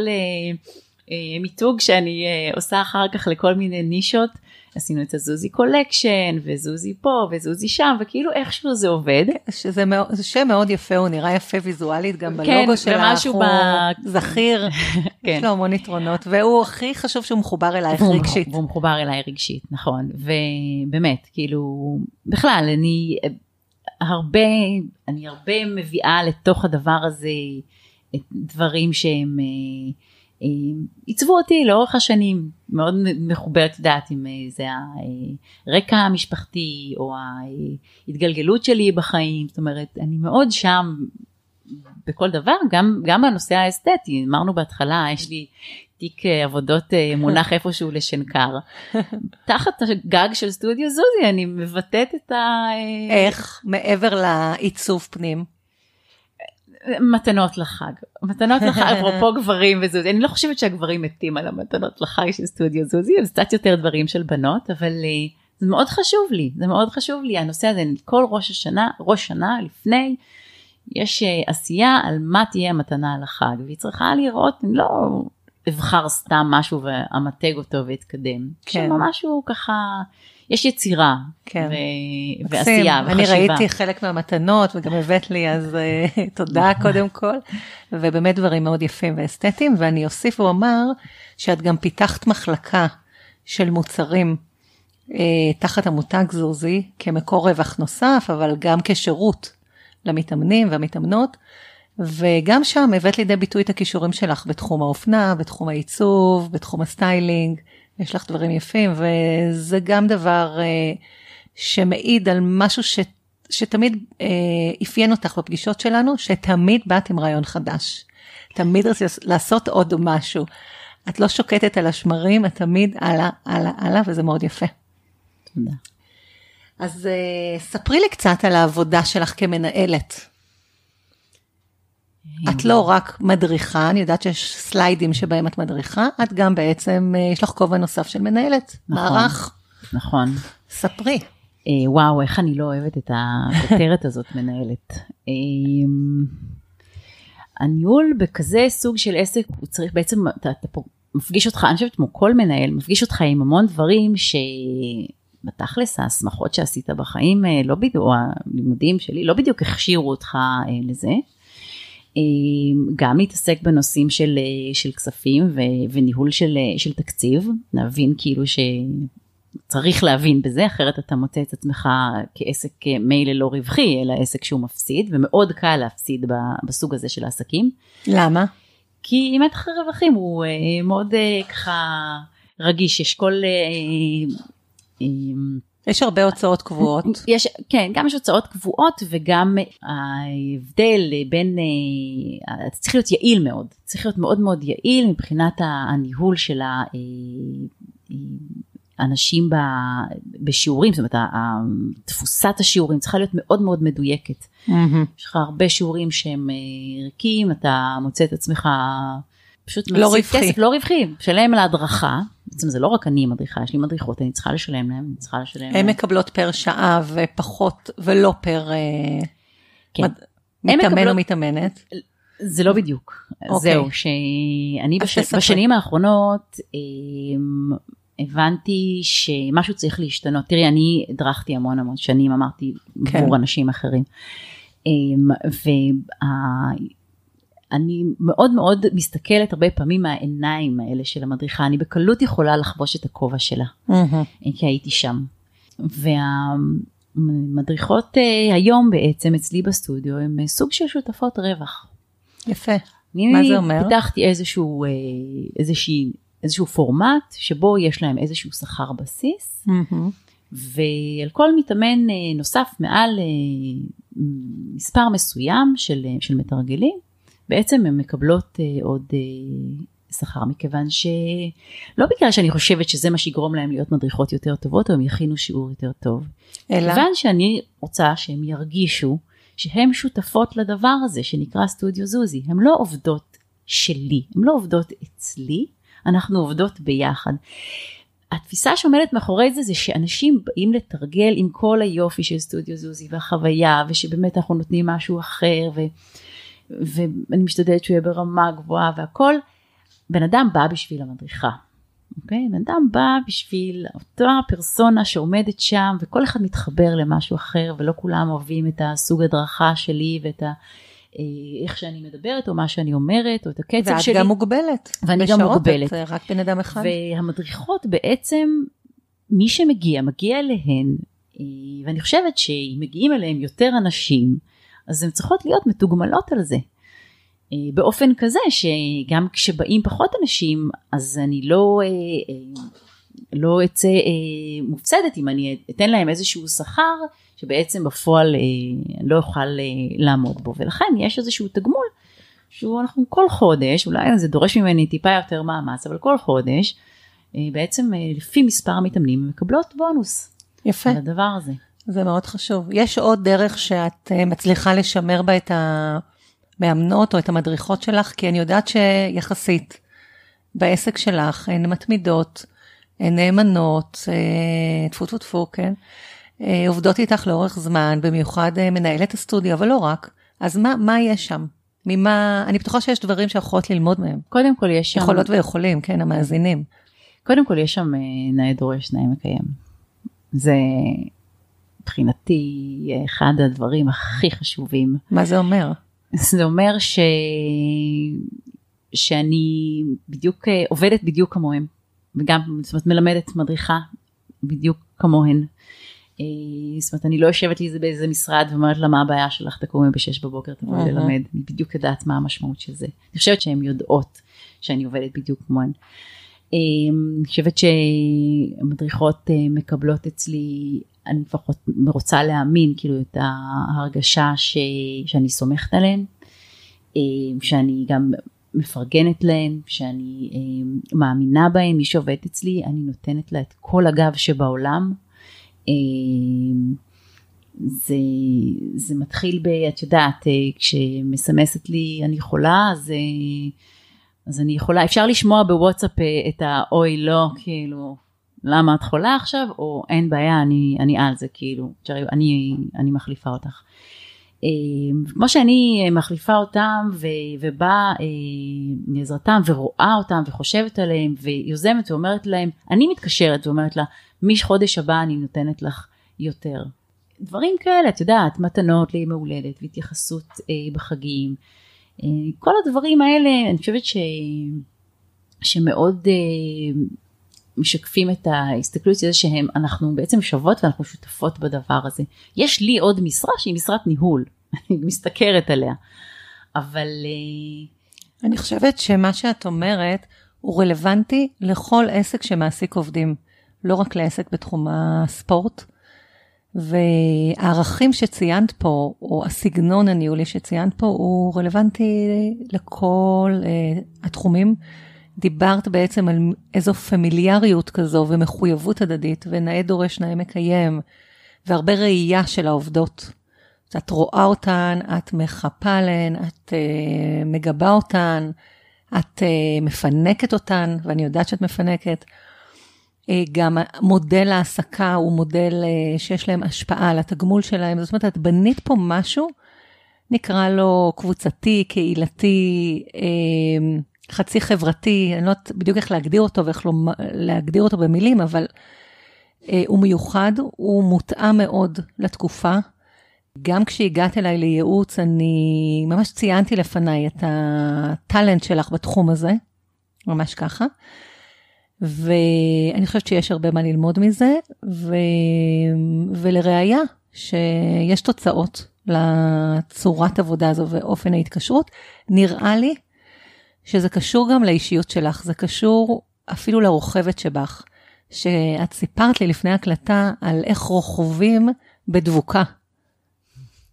מיתוג שאני עושה אחר כך לכל מיני נישות. עשינו את הזוזי collection וזוזי פה וזוזי שם וכאילו איכשהו זה עובד. שזה מאוד, זה שם מאוד יפה הוא נראה יפה ויזואלית גם כן, בלוגו שלך הוא ב... זכיר כן. יש לו המון יתרונות והוא הכי חשוב שהוא מחובר אלייך רגשית. והוא מחובר אליי רגשית נכון ובאמת כאילו בכלל אני הרבה, אני הרבה מביאה לתוך הדבר הזה דברים שהם אה, עיצבו אותי לאורך השנים, מאוד מחוברת, יודעת, אם אה, זה הרקע המשפחתי או ההתגלגלות שלי בחיים, זאת אומרת, אני מאוד שם בכל דבר, גם, גם בנושא האסתטי, אמרנו בהתחלה, יש לי תיק אה, עבודות אה, מונח איפשהו לשנקר. תחת הגג של סטודיו זוזי אני מבטאת את ה... אה, איך? מעבר לעיצוב פנים? מתנות לחג. מתנות לחג, אפרופו גברים וזוזי, אני לא חושבת שהגברים מתים על המתנות לחג של סטודיו זוזי, זה קצת יותר דברים של בנות, אבל זה מאוד חשוב לי, זה מאוד חשוב לי, הנושא הזה, כל ראש השנה, ראש שנה לפני, יש עשייה על מה תהיה המתנה לחג, והיא צריכה לראות, לא אבחר סתם משהו ואמתג אותו ואתקדם. כן. משהו ככה, יש יצירה כן. ו... ועשייה וחשיבה. אני ראיתי חלק מהמתנות וגם הבאת לי, אז uh, תודה. קודם כל. ובאמת דברים מאוד יפים ואסתטיים, ואני אוסיף ואומר שאת גם פיתחת מחלקה של מוצרים uh, תחת המותג זוזי כמקור רווח נוסף, אבל גם כשירות למתאמנים והמתאמנות. וגם שם הבאת לידי ביטוי את הכישורים שלך בתחום האופנה, בתחום העיצוב, בתחום ה styling, יש לך דברים יפים, וזה גם דבר אה, שמעיד על משהו ש, שתמיד אה, אפיין אותך בפגישות שלנו, שתמיד באת עם רעיון חדש. תמיד רצית לעשות עוד משהו. את לא שוקטת על השמרים, את תמיד הלאה, הלאה, הלאה, וזה מאוד יפה. תודה. אז uh, ספרי לי קצת על העבודה שלך כמנהלת. את לא רק מדריכה, אני יודעת שיש סליידים שבהם את מדריכה, את גם בעצם, אה, יש לך כובע נוסף של מנהלת, נכון, מערך. נכון. ספרי. אה, וואו, איך אני לא אוהבת את הכותרת הזאת, מנהלת. אה, הניהול בכזה סוג של עסק, הוא צריך בעצם, אתה, אתה פה מפגיש אותך, אני חושבת כמו כל מנהל, מפגיש אותך עם המון דברים שבתכלס ההסמכות שעשית בחיים, לא בדיוק, או הלימודים שלי, לא בדיוק הכשירו אותך לזה. אמ, גם להתעסק בנושאים של, אה, של כספים ו, וניהול של, אה, של תקציב, להבין כאילו צריך להבין בזה, אחרת אתה מוצא את עצמך כעסק מילא לא רווחי, אלא עסק שהוא מפסיד, ומאוד קל להפסיד בסוג הזה של העסקים. למה? כי מתח הרווחים הוא אה, מאוד אה, ככה רגיש, יש כל... אה, יש הרבה הוצאות קבועות. יש, כן, גם יש הוצאות קבועות וגם ההבדל בין, אתה צריך להיות יעיל מאוד, צריך להיות מאוד מאוד יעיל מבחינת הניהול של האנשים בשיעורים, זאת אומרת, תפוסת השיעורים צריכה להיות מאוד מאוד מדויקת. יש לך הרבה שיעורים שהם ריקים, אתה מוצא את עצמך פשוט לא רווחי. כסף לא רווחי, משלם על ההדרכה, בעצם זה לא רק אני מדריכה, יש לי מדריכות, אני צריכה לשלם להם, אני צריכה לשלם להם. הן מקבלות פר שעה ופחות, ולא פר כן. מד... מתאמן מקבלות... או מתאמנת. זה לא בדיוק, okay. אוקיי. זהו, שאני בש... בשנים האחרונות אמ, הבנתי שמשהו צריך להשתנות. תראי, אני הדרכתי המון המון שנים, אמרתי, כן. עבור אנשים אחרים. אמ, ואני מאוד מאוד מסתכלת הרבה פעמים מהעיניים האלה של המדריכה, אני בקלות יכולה לחבוש את הכובע שלה, mm-hmm. כי הייתי שם. והמדריכות אה, היום בעצם אצלי בסטודיו הן אה, סוג של שותפות רווח. יפה. מה זה אומר? אני פיתחתי איזשהו, אה, איזושהי איזשהו פורמט שבו יש להם איזשהו שכר בסיס, mm-hmm. ועל כל מתאמן נוסף מעל מספר מסוים של, של מתרגלים, בעצם הן מקבלות עוד שכר, מכיוון שלא בגלל שאני חושבת שזה מה שיגרום להם להיות מדריכות יותר טובות, או הם יכינו שיעור יותר טוב. אלא? כיוון שאני רוצה שהם ירגישו שהן שותפות לדבר הזה שנקרא סטודיו זוזי, הן לא עובדות שלי, הן לא עובדות אצלי, אנחנו עובדות ביחד. התפיסה שעומדת מאחורי זה זה שאנשים באים לתרגל עם כל היופי של סטודיו זוזי והחוויה ושבאמת אנחנו נותנים משהו אחר ו, ואני משתדלת שהוא יהיה ברמה גבוהה והכל. בן אדם בא בשביל המדריכה. אוקיי? בן אדם בא בשביל אותה פרסונה שעומדת שם וכל אחד מתחבר למשהו אחר ולא כולם אוהבים את הסוג הדרכה שלי ואת ה... אה, איך שאני מדברת, או מה שאני אומרת, או את הקצב ואת שלי. ואת גם מוגבלת. ואני גם מוגבלת. את רק בן אדם אחד. והמדריכות בעצם, מי שמגיע, מגיע אליהן, אה, ואני חושבת שאם מגיעים אליהם יותר אנשים, אז הן צריכות להיות מתוגמלות על זה. אה, באופן כזה שגם כשבאים פחות אנשים, אז אני לא, לא אצא מופסדת אם אני אתן להם איזשהו שכר. שבעצם בפועל אה, לא אוכל אה, לעמוד בו ולכן יש איזשהו תגמול שהוא אנחנו כל חודש אולי זה דורש ממני טיפה יותר מאמץ אבל כל חודש אה, בעצם אה, לפי מספר המתאמנים מקבלות בונוס. יפה. על הדבר הזה. זה מאוד חשוב. יש עוד דרך שאת אה, מצליחה לשמר בה את המאמנות או את המדריכות שלך כי אני יודעת שיחסית בעסק שלך הן מתמידות. הן נאמנות, אה, טפו טפו טפו, כן? אה, עובדות איתך לאורך זמן, במיוחד מנהלת הסטודיו, אבל לא רק. אז מה, מה יש שם? ממה, אני בטוחה שיש דברים שיכולות ללמוד מהם. קודם כל יש שם... יכולות ויכולים, כן, המאזינים. קודם כל יש שם אה, נאה דורש, נאה מקיים. זה מבחינתי אחד הדברים הכי חשובים. מה זה אומר? זה אומר ש... שאני בדיוק עובדת בדיוק כמוהם. וגם, זאת אומרת, מלמדת מדריכה בדיוק כמוהן. אה, זאת אומרת, אני לא יושבת לי באיזה משרד ואומרת לה מה הבעיה שלך, תקומי בשש בבוקר, תבואי ללמד, אני בדיוק יודעת מה המשמעות של זה. אני חושבת שהן יודעות שאני עובדת בדיוק כמוהן. אה, אני חושבת שהמדריכות אה, מקבלות אצלי, אני לפחות רוצה להאמין, כאילו, את ההרגשה ש... שאני סומכת עליהן, שאני גם מפרגנת להן, שאני מאמינה בהן, מי שעובדת אצלי, אני נותנת לה את כל הגב שבעולם. אמ, זה, זה מתחיל ב... את יודעת, אה, כשמסמסת לי אני חולה, אז, אה, אז אני יכולה, אפשר לשמוע בוואטסאפ אה, את האוי לא, כאילו, למה את חולה עכשיו, או אין בעיה, אני, אני על זה, כאילו, אני, אני מחליפה אותך. אמ, כמו שאני מחליפה אותם ו, ובאה מעזרתם ורואה אותם וחושבת עליהם ויוזמת ואומרת להם, אני מתקשרת ואומרת לה, מחודש הבא אני נותנת לך יותר. דברים כאלה, את יודעת, מתנות לימי הולדת והתייחסות אה, בחגים. אה, כל הדברים האלה, אני חושבת ש... שמאוד אה, משקפים את ההסתכלות של זה שהם, אנחנו בעצם שוות ואנחנו שותפות בדבר הזה. יש לי עוד משרה שהיא משרת ניהול, אני מסתכרת עליה, אבל... אה, אני חושבת שמה שאת אומרת הוא רלוונטי לכל עסק שמעסיק עובדים, לא רק לעסק בתחום הספורט. והערכים שציינת פה, או הסגנון הניהולי שציינת פה, הוא רלוונטי לכל uh, התחומים. דיברת בעצם על איזו פמיליאריות כזו ומחויבות הדדית, ונאה דורש נאה מקיים, והרבה ראייה של העובדות. את רואה אותן, את מחפה עליהן, את uh, מגבה אותן, את uh, מפנקת אותן, ואני יודעת שאת מפנקת. אה, גם מודל ההעסקה הוא מודל אה, שיש להם השפעה על התגמול שלהם. זאת אומרת, את בנית פה משהו, נקרא לו קבוצתי, קהילתי, אה, חצי חברתי, אני לא יודעת בדיוק איך להגדיר אותו ואיך לא להגדיר אותו במילים, אבל הוא מיוחד, הוא מותאם מאוד לתקופה. גם כשהגעת אליי לייעוץ, אני ממש ציינתי לפניי את הטאלנט שלך בתחום הזה, ממש ככה. ואני חושבת שיש הרבה מה ללמוד מזה, ו... ולראיה שיש תוצאות לצורת עבודה הזו ואופן ההתקשרות, נראה לי שזה קשור גם לאישיות שלך, זה קשור אפילו לרוכבת שבך, שאת סיפרת לי לפני הקלטה על איך רוכבים בדבוקה.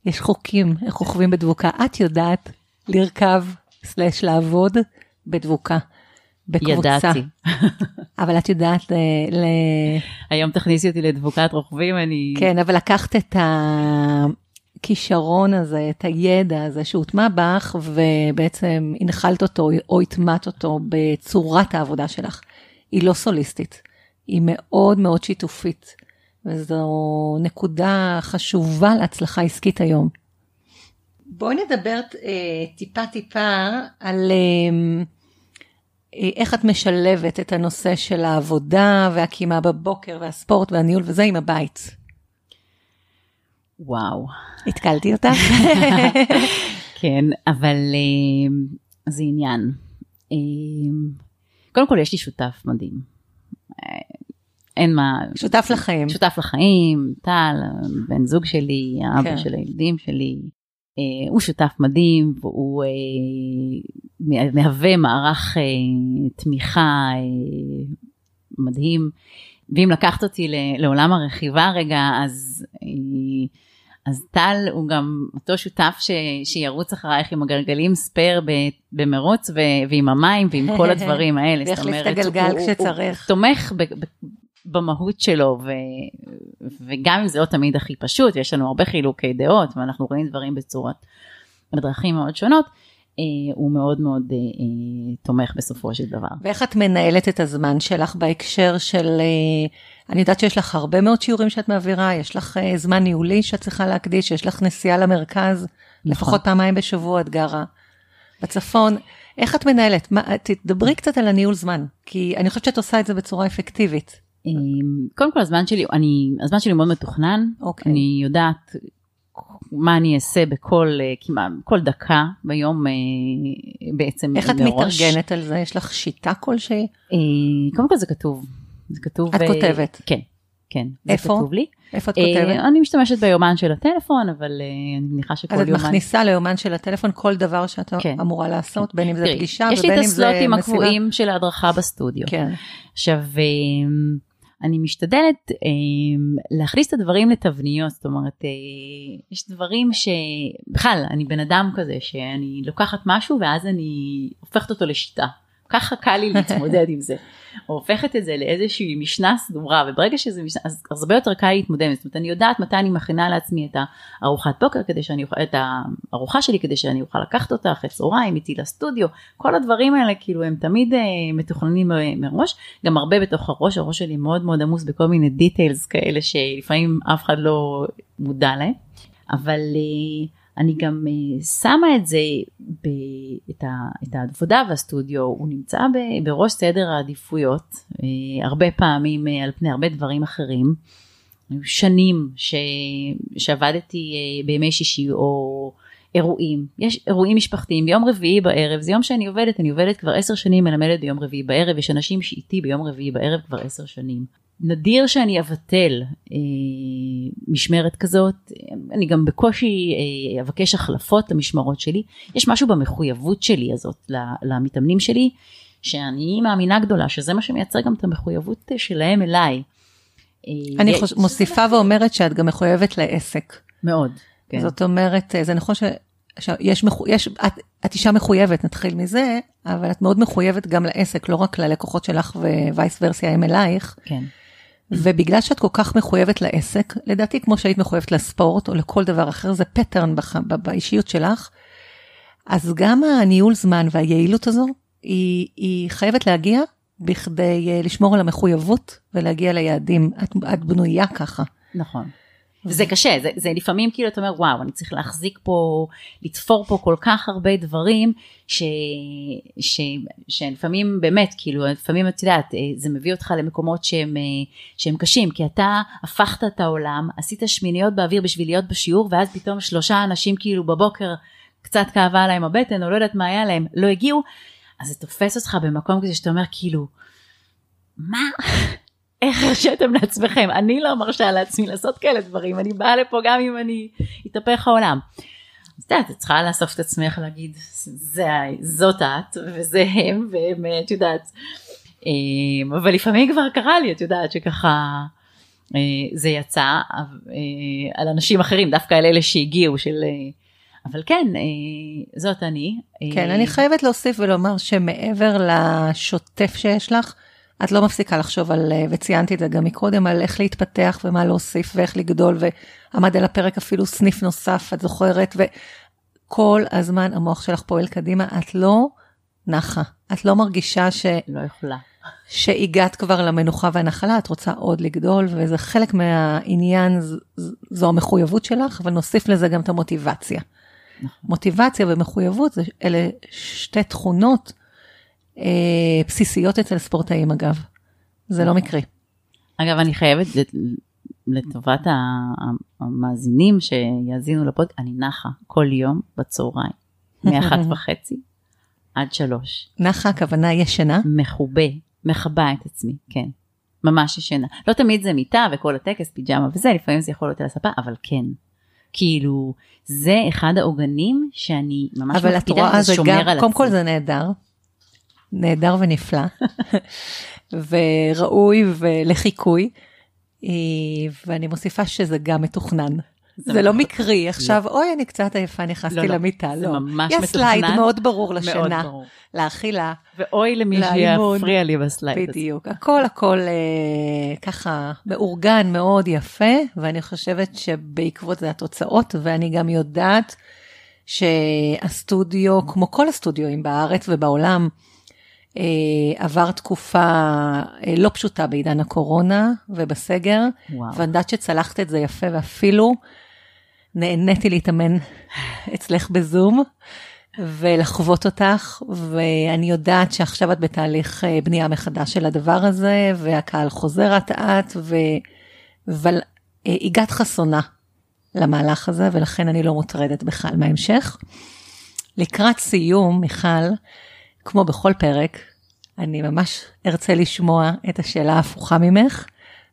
יש חוקים איך רוכבים בדבוקה. את יודעת לרכב סלש לעבוד בדבוקה. בקבוצה. ידעתי. אבל את יודעת ל... ל... היום תכניסי אותי לדבוקת רוכבים, אני... כן, אבל לקחת את הכישרון הזה, את הידע הזה שהוטמע בך, ובעצם הנחלת אותו או הטמעת אותו בצורת העבודה שלך. היא לא סוליסטית, היא מאוד מאוד שיתופית, וזו נקודה חשובה להצלחה עסקית היום. בואי נדבר אה, טיפה טיפה על... אה, איך את משלבת את הנושא של העבודה והקימה בבוקר והספורט והניהול וזה עם הבית? וואו. התקלתי אותך? כן, אבל אה, זה עניין. אה, קודם כל יש לי שותף מדהים. אה, אין מה... שותף לחיים. שותף לחיים, טל, בן זוג שלי, האבא כן. של הילדים שלי. Uh, הוא שותף מדהים והוא uh, מהווה מערך uh, תמיכה uh, מדהים. ואם לקחת אותי לעולם הרכיבה רגע אז uh, אז טל הוא גם אותו שותף ש, שירוץ אחרייך עם הגלגלים ספייר במרוץ ו, ועם המים ועם כל הדברים האלה. ויחליף את הגלגל כשצריך. הוא, הוא תומך ב, ב, במהות שלו, ו, וגם אם זה לא תמיד הכי פשוט, יש לנו הרבה חילוקי דעות, ואנחנו רואים דברים בצורות, בדרכים מאוד שונות, הוא מאוד מאוד אה, אה, תומך בסופו של דבר. ואיך את מנהלת את הזמן שלך בהקשר של, אה, אני יודעת שיש לך הרבה מאוד שיעורים שאת מעבירה, יש לך אה, זמן ניהולי שאת צריכה להקדיש, יש לך נסיעה למרכז, נכון. לפחות פעמיים בשבוע את גרה בצפון. איך את מנהלת? מה, תדברי קצת על הניהול זמן, כי אני חושבת שאת עושה את זה בצורה אפקטיבית. קודם כל הזמן שלי, אני, הזמן שלי מאוד מתוכנן, okay. אוקיי. אני יודעת מה אני אעשה בכל, אה, כמעט, כל דקה ביום אה, בעצם איך מראש. איך את מתארגנת על זה? יש לך שיטה כלשהי? אה, קודם כל זה כתוב, זה כתוב. את ו... כותבת? כן, כן. איפה? זה כתוב לי. איפה את כותבת? אני משתמשת ביומן של הטלפון, אבל אני מניחה שכל יומן... אז את מכניסה ליומן של הטלפון כל דבר שאת כן. אמורה לעשות, כן. בין אם זה פגישה ובין אם זה מסיבה? יש לי את הסלוטים הקבועים של ההדרכה בסטודיו. כן. עכשיו... אני משתדלת אה, להכניס את הדברים לתבניות, זאת אומרת, אה, יש דברים שבכלל, אני בן אדם כזה, שאני לוקחת משהו ואז אני הופכת אותו לשיטה. ככה קל לי להתמודד עם זה. או הופכת את זה לאיזושהי משנה סדורה, וברגע שזה משנה, אז הרבה יותר קל להתמודד. זאת אומרת, אני יודעת מתי אני מכינה לעצמי את הארוחת בוקר, כדי שאני אוכל, את הארוחה שלי, כדי שאני אוכל לקחת אותה אחרי צהריים איתי לסטודיו. כל הדברים האלה, כאילו, הם תמיד אה, מתוכננים אה, מראש. גם הרבה בתוך הראש, הראש שלי מאוד מאוד עמוס בכל מיני דיטיילס כאלה, שלפעמים אף אחד לא מודע להם. אבל... אה, אני גם uh, שמה את זה, ב, את, ה, את העבודה והסטודיו, הוא נמצא ב, בראש סדר העדיפויות, uh, הרבה פעמים uh, על פני הרבה דברים אחרים. היו שנים ש, שעבדתי בימי שישי או אירועים, יש אירועים משפחתיים, ביום רביעי בערב, זה יום שאני עובדת, אני עובדת כבר עשר שנים, מלמדת ביום רביעי בערב, יש אנשים שאיתי ביום רביעי בערב כבר עשר שנים. נדיר שאני אבטל אה, משמרת כזאת, אני גם בקושי אה, אבקש החלפות למשמרות שלי, יש משהו במחויבות שלי הזאת למתאמנים שלי, שאני מאמינה גדולה שזה מה שמייצר גם את המחויבות שלהם אליי. אה, אני חוש... מוסיפה ואומרת שאת גם מחויבת לעסק. מאוד. כן. זאת אומרת, אה, זה נכון ש... שיש, מחו... יש, את, את אישה מחויבת, נתחיל מזה, אבל את מאוד מחויבת גם לעסק, לא רק ללקוחות שלך ווייס ורסיה הם אלייך. כן. ובגלל שאת כל כך מחויבת לעסק, לדעתי כמו שהיית מחויבת לספורט או לכל דבר אחר, זה פטרן בח... באישיות שלך, אז גם הניהול זמן והיעילות הזו, היא, היא חייבת להגיע בכדי אה, לשמור על המחויבות ולהגיע ליעדים. את, את בנויה ככה. נכון. וזה קשה, זה, זה לפעמים כאילו אתה אומר וואו אני צריך להחזיק פה, לתפור פה כל כך הרבה דברים ש, ש, שלפעמים באמת כאילו לפעמים את יודעת אה, זה מביא אותך למקומות שהם, אה, שהם קשים כי אתה הפכת את העולם, עשית שמיניות באוויר בשביל להיות בשיעור ואז פתאום שלושה אנשים כאילו בבוקר קצת כאבה להם הבטן או לא יודעת מה היה להם, לא הגיעו, אז זה תופס אותך במקום כזה שאתה אומר כאילו מה? איך הרשיתם לעצמכם? אני לא מרשה לעצמי לעשות כאלה דברים, אני באה לפה גם אם אני אתהפך העולם. אז את יודעת, את צריכה לאסוף את עצמך להגיד, זה, זאת את וזה הם, והם, את יודעת, אמ, אבל לפעמים כבר קרה לי, את יודעת, שככה אה, זה יצא אה, על אנשים אחרים, דווקא על אלה שהגיעו, של... אה, אבל כן, זאת אני. כן, אני חייבת להוסיף ולומר שמעבר לשוטף שיש לך, את לא מפסיקה לחשוב על, אה, וציינתי את זה גם מקודם, על איך להתפתח ומה להוסיף ואיך לגדול, ועמד על הפרק אפילו סניף נוסף, את זוכרת, וכל הזמן המוח שלך פועל קדימה, את לא נחה, את לא מרגישה ש... לא יכולה. שהגעת כבר למנוחה והנחלה, את רוצה עוד לגדול, וזה חלק מהעניין, זו המחויבות שלך, אבל נוסיף לזה גם את המוטיבציה. נכון. מוטיבציה ומחויבות, אלה שתי תכונות אה, בסיסיות אצל ספורטאים אגב. זה לא מקרי. אגב, אני חייבת לטובת המאזינים שיאזינו לפוד, אני נחה כל יום בצהריים, מאחת וחצי עד שלוש. נחה הכוונה ישנה? מחובה, מכבה את עצמי, כן. ממש ישנה. לא תמיד זה מיטה וכל הטקס, פיג'מה וזה, לפעמים זה יכול להיות על הספה, אבל כן. כאילו, זה אחד העוגנים שאני ממש מקפידה וזה שומר על עצמי. קודם כל זה נהדר, נהדר ונפלא, וראוי ולחיקוי, אה, ואני מוסיפה שזה גם מתוכנן. זה, זה לא מקרי, עכשיו, לא. אוי, אני קצת עייפה, נכנסתי לא, לא. למיטה, זה לא. ממש מתוכנן. יש slide מאוד ברור לשינה, ברור. לאכילה, ואוי למי שיפריע לי ב slide בדיוק, הזה. הכל הכל אה, ככה מאורגן מאוד יפה, ואני חושבת שבעקבות זה התוצאות, ואני גם יודעת שהסטודיו, כמו כל הסטודיואים בארץ ובעולם, עבר תקופה אה, לא פשוטה בעידן הקורונה ובסגר, וואו. ואני יודעת שצלחת את זה יפה ואפילו נהניתי להתאמן אצלך בזום ולחוות אותך, ואני יודעת שעכשיו את בתהליך אה, בנייה מחדש של הדבר הזה, והקהל חוזר אט אט, ו... אבל הגעת חסונה למהלך הזה, ולכן אני לא מוטרדת בכלל מההמשך. לקראת סיום, מיכל, כמו בכל פרק, אני ממש ארצה לשמוע את השאלה ההפוכה ממך.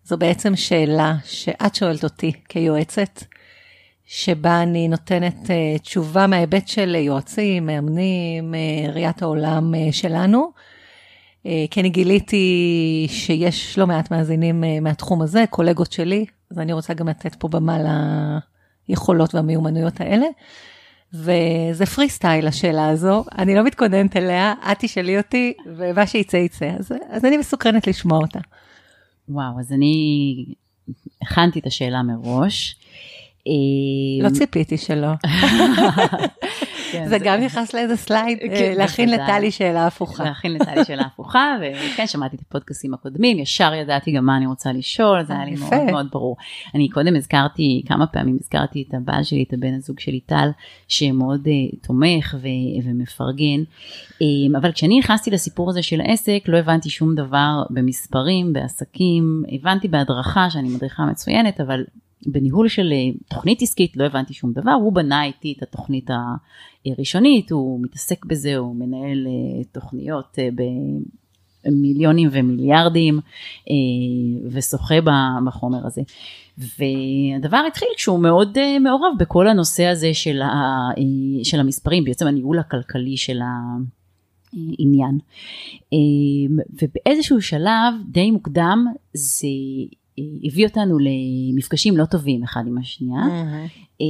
זו בעצם שאלה שאת שואלת אותי כיועצת, שבה אני נותנת uh, תשובה מההיבט של יועצים, מאמנים, uh, ראיית העולם uh, שלנו. Uh, כי אני גיליתי שיש לא מעט מאזינים uh, מהתחום הזה, קולגות שלי, אז אני רוצה גם לתת פה במה ליכולות והמיומנויות האלה. וזה פרי סטייל השאלה הזו, אני לא מתכוננת אליה, את תשאלי אותי, ומה שיצא יצא, אז, אז אני מסוקרנת לשמוע אותה. וואו, אז אני הכנתי את השאלה מראש. לא ציפיתי שלא. כן, זה גם נכנס לאיזה slide, כן, אה, להכין לטלי שאלה הפוכה. להכין לטלי שאלה הפוכה, וכן, שמעתי את הפודקאסים הקודמים, ישר ידעתי גם מה אני רוצה לשאול, זה היה לי מאוד מאוד ברור. אני קודם הזכרתי, כמה פעמים הזכרתי את הבעל שלי, את הבן הזוג שלי טל, שמאוד uh, תומך ומפרגן, um, אבל כשאני נכנסתי לסיפור הזה של עסק, לא הבנתי שום דבר במספרים, בעסקים, הבנתי בהדרכה שאני מדריכה מצוינת, אבל בניהול של אה, תוכנית עסקית לא הבנתי שום דבר, הוא בנה איתי את התוכנית הראשונית, הוא מתעסק בזה, הוא מנהל אה, תוכניות במיליונים ומיליארדים ושוחה בחומר הזה. והדבר התחיל כשהוא מאוד מעורב בכל הנושא הזה של, ה, של המספרים, בעצם הניהול הכלכלי של העניין. ובאיזשהו שלב די מוקדם זה הביא אותנו למפגשים לא טובים אחד עם השנייה. Mm-hmm.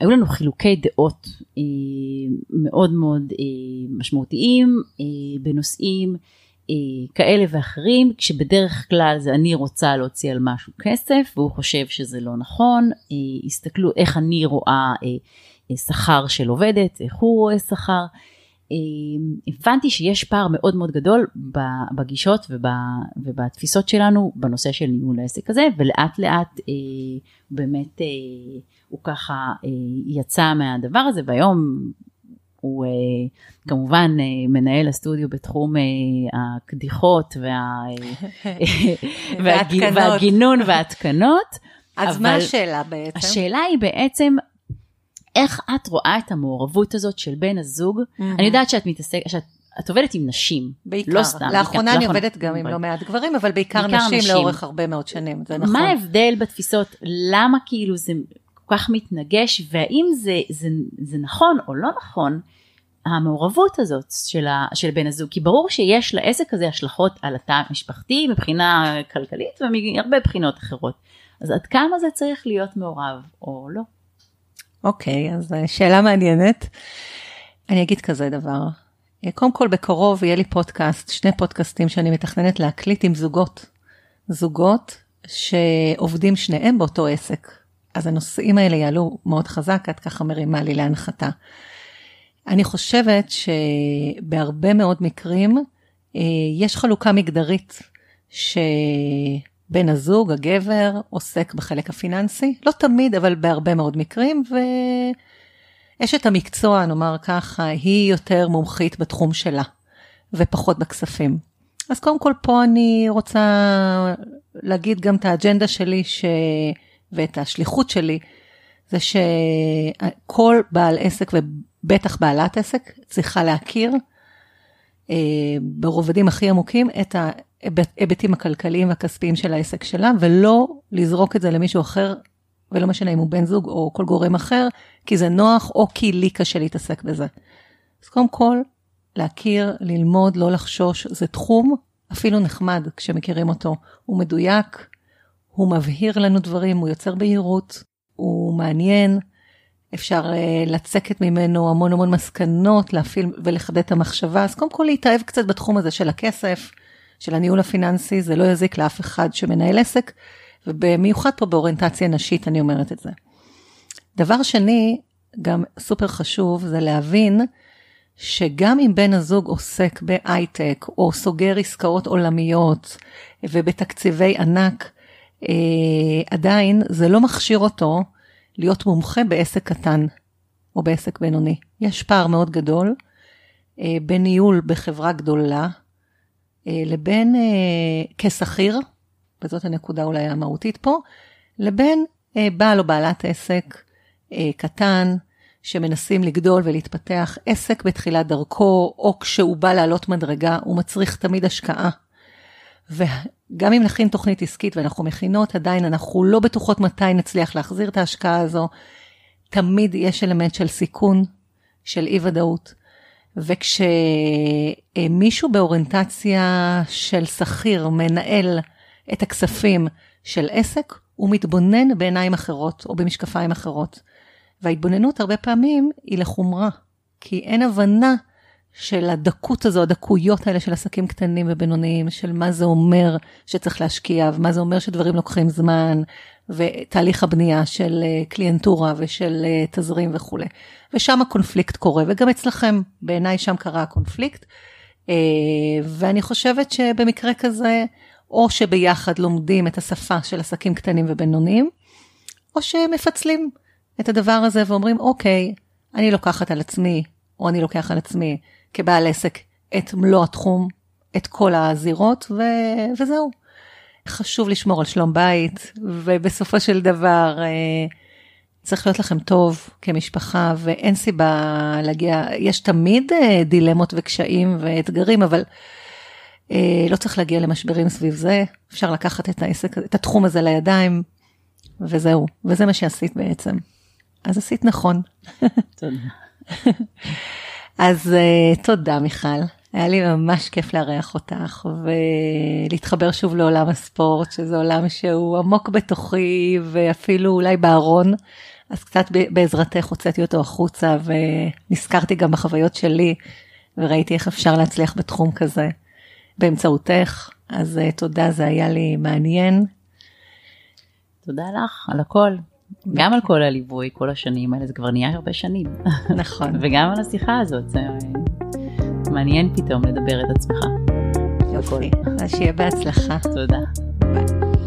היו לנו חילוקי דעות אה, מאוד מאוד אה, משמעותיים בנושאים כאלה ואחרים, כשבדרך כלל זה אני רוצה להוציא על משהו כסף והוא חושב שזה לא נכון, הסתכלו איך אני רואה שכר של עובדת, איך הוא רואה שכר. אמ, הבנתי שיש פער מאוד מאוד גדול בגישות ובתפיסות שלנו בנושא של ניהול העסק הזה ולאט לאט אה, באמת אה, הוא ככה אה, יצא מהדבר הזה והיום הוא כמובן מנהל הסטודיו בתחום הקדיחות וה... והגינון וההתקנות. אז אבל מה השאלה בעצם? השאלה היא בעצם איך את רואה את המעורבות הזאת של בן הזוג? Mm-hmm. אני יודעת שאת מתעסקת, שאת את עובדת עם נשים, בעיקר. לא סתם. לאחרונה אני עובדת גם עם לא מעט גברים, אבל בעיקר, בעיקר נשים, נשים לאורך הרבה מאוד שנים, זה נכון. מה ההבדל בתפיסות? למה כאילו זה כל כך מתנגש, והאם זה, זה, זה נכון או לא נכון, המעורבות הזאת של, ה, של בן הזוג? כי ברור שיש לעסק הזה השלכות על התא המשפחתי מבחינה כלכלית ומהרבה בחינות אחרות. אז עד כמה זה צריך להיות מעורב או לא? אוקיי, אז אה, שאלה מעניינת. אני אגיד כזה דבר. אה, קודם כל, בקרוב יהיה לי פודקאסט, שני פודקאסטים שאני מתכננת להקליט עם זוגות. זוגות שעובדים שניהם באותו עסק. אז הנושאים האלה יעלו מאוד חזק, את ככה מרימה לי להנחתה. אני חושבת שבהרבה מאוד מקרים אה, יש חלוקה מגדרית, ש... בן הזוג, הגבר, עוסק בחלק הפיננסי, לא תמיד, אבל בהרבה מאוד מקרים, ואשת המקצוע, נאמר ככה, היא יותר מומחית בתחום שלה, ופחות בכספים. אז קודם כל פה אני רוצה להגיד גם את האג'נדה שלי ש... ואת השליחות שלי, זה שכל בעל עסק ובטח בעלת עסק צריכה להכיר ברובדים הכי עמוקים את ההיבטים הכלכליים והכספיים של העסק שלה, ולא לזרוק את זה למישהו אחר, ולא משנה אם הוא בן זוג או כל גורם אחר, כי זה נוח או כי לי קשה להתעסק בזה. אז קודם כל, להכיר, ללמוד, לא לחשוש, זה תחום אפילו נחמד כשמכירים אותו. הוא מדויק, הוא מבהיר לנו דברים, הוא יוצר בהירות, הוא מעניין, אפשר uh, לצקת ממנו המון המון מסקנות, להפעיל ולחדד את המחשבה, אז קודם כל להתאהב קצת בתחום הזה של הכסף, של הניהול הפיננסי, זה לא יזיק לאף אחד שמנהל עסק, ובמיוחד פה באוריינטציה נשית אני אומרת את זה. דבר שני, גם סופר חשוב, זה להבין שגם אם בן הזוג עוסק בהייטק, או סוגר עסקאות עולמיות ובתקציבי ענק, אה, עדיין זה לא מכשיר אותו להיות מומחה בעסק קטן או בעסק בינוני. יש פער מאוד גדול אה, בין ניהול בחברה גדולה אה, לבין אה, כשכיר, וזאת הנקודה אולי המהותית פה, לבין אה, בעל או בעלת עסק קטן, שמנסים לגדול ולהתפתח. עסק בתחילת דרכו, או כשהוא בא לעלות מדרגה, הוא מצריך תמיד השקעה. וגם אם נכין תוכנית עסקית ואנחנו מכינות, עדיין אנחנו לא בטוחות מתי נצליח להחזיר את ההשקעה הזו. תמיד יש אלמנט של סיכון, של אי ודאות. וכשמישהו באוריינטציה של שכיר מנהל את הכספים של עסק, הוא מתבונן בעיניים אחרות או במשקפיים אחרות. וההתבוננות הרבה פעמים היא לחומרה, כי אין הבנה של הדקות הזו, הדקויות האלה של עסקים קטנים ובינוניים, של מה זה אומר שצריך להשקיע, ומה זה אומר שדברים לוקחים זמן, ותהליך הבנייה של אה, קליינטורה ושל אה, תזרים וכולי. ושם הקונפליקט קורה, וגם אצלכם, בעיניי שם קרה הקונפליקט. אה, ואני חושבת שבמקרה כזה, או שביחד לומדים את השפה של עסקים קטנים ובינוניים, או שמפצלים את הדבר הזה ואומרים, אוקיי, אני לוקחת על עצמי, או אני לוקח על עצמי כבעל עסק את מלוא התחום, את כל הזירות, ו... וזהו. חשוב לשמור על שלום בית, ובסופו של דבר אה, צריך להיות לכם טוב כמשפחה, ואין סיבה להגיע, יש תמיד אה, דילמות וקשיים ואתגרים, אבל אה, לא צריך להגיע למשברים סביב זה, אפשר לקחת את העסק, את התחום הזה לידיים, וזהו, וזה מה שעשית בעצם. אז עשית נכון. תודה. אז uh, תודה מיכל, היה לי ממש כיף לארח אותך ולהתחבר שוב לעולם הספורט, שזה עולם שהוא עמוק בתוכי ואפילו אולי בארון, אז קצת בעזרתך הוצאתי אותו החוצה ונזכרתי גם בחוויות שלי וראיתי איך אפשר להצליח בתחום כזה באמצעותך, אז uh, תודה, זה היה לי מעניין. תודה לך על הכל. גם על כל הליווי, כל השנים האלה, זה כבר נהיה הרבה שנים. נכון. וגם על השיחה הזאת, זה מעניין פתאום לדבר את עצמך. יופי, אז שיהיה בהצלחה. תודה. ביי.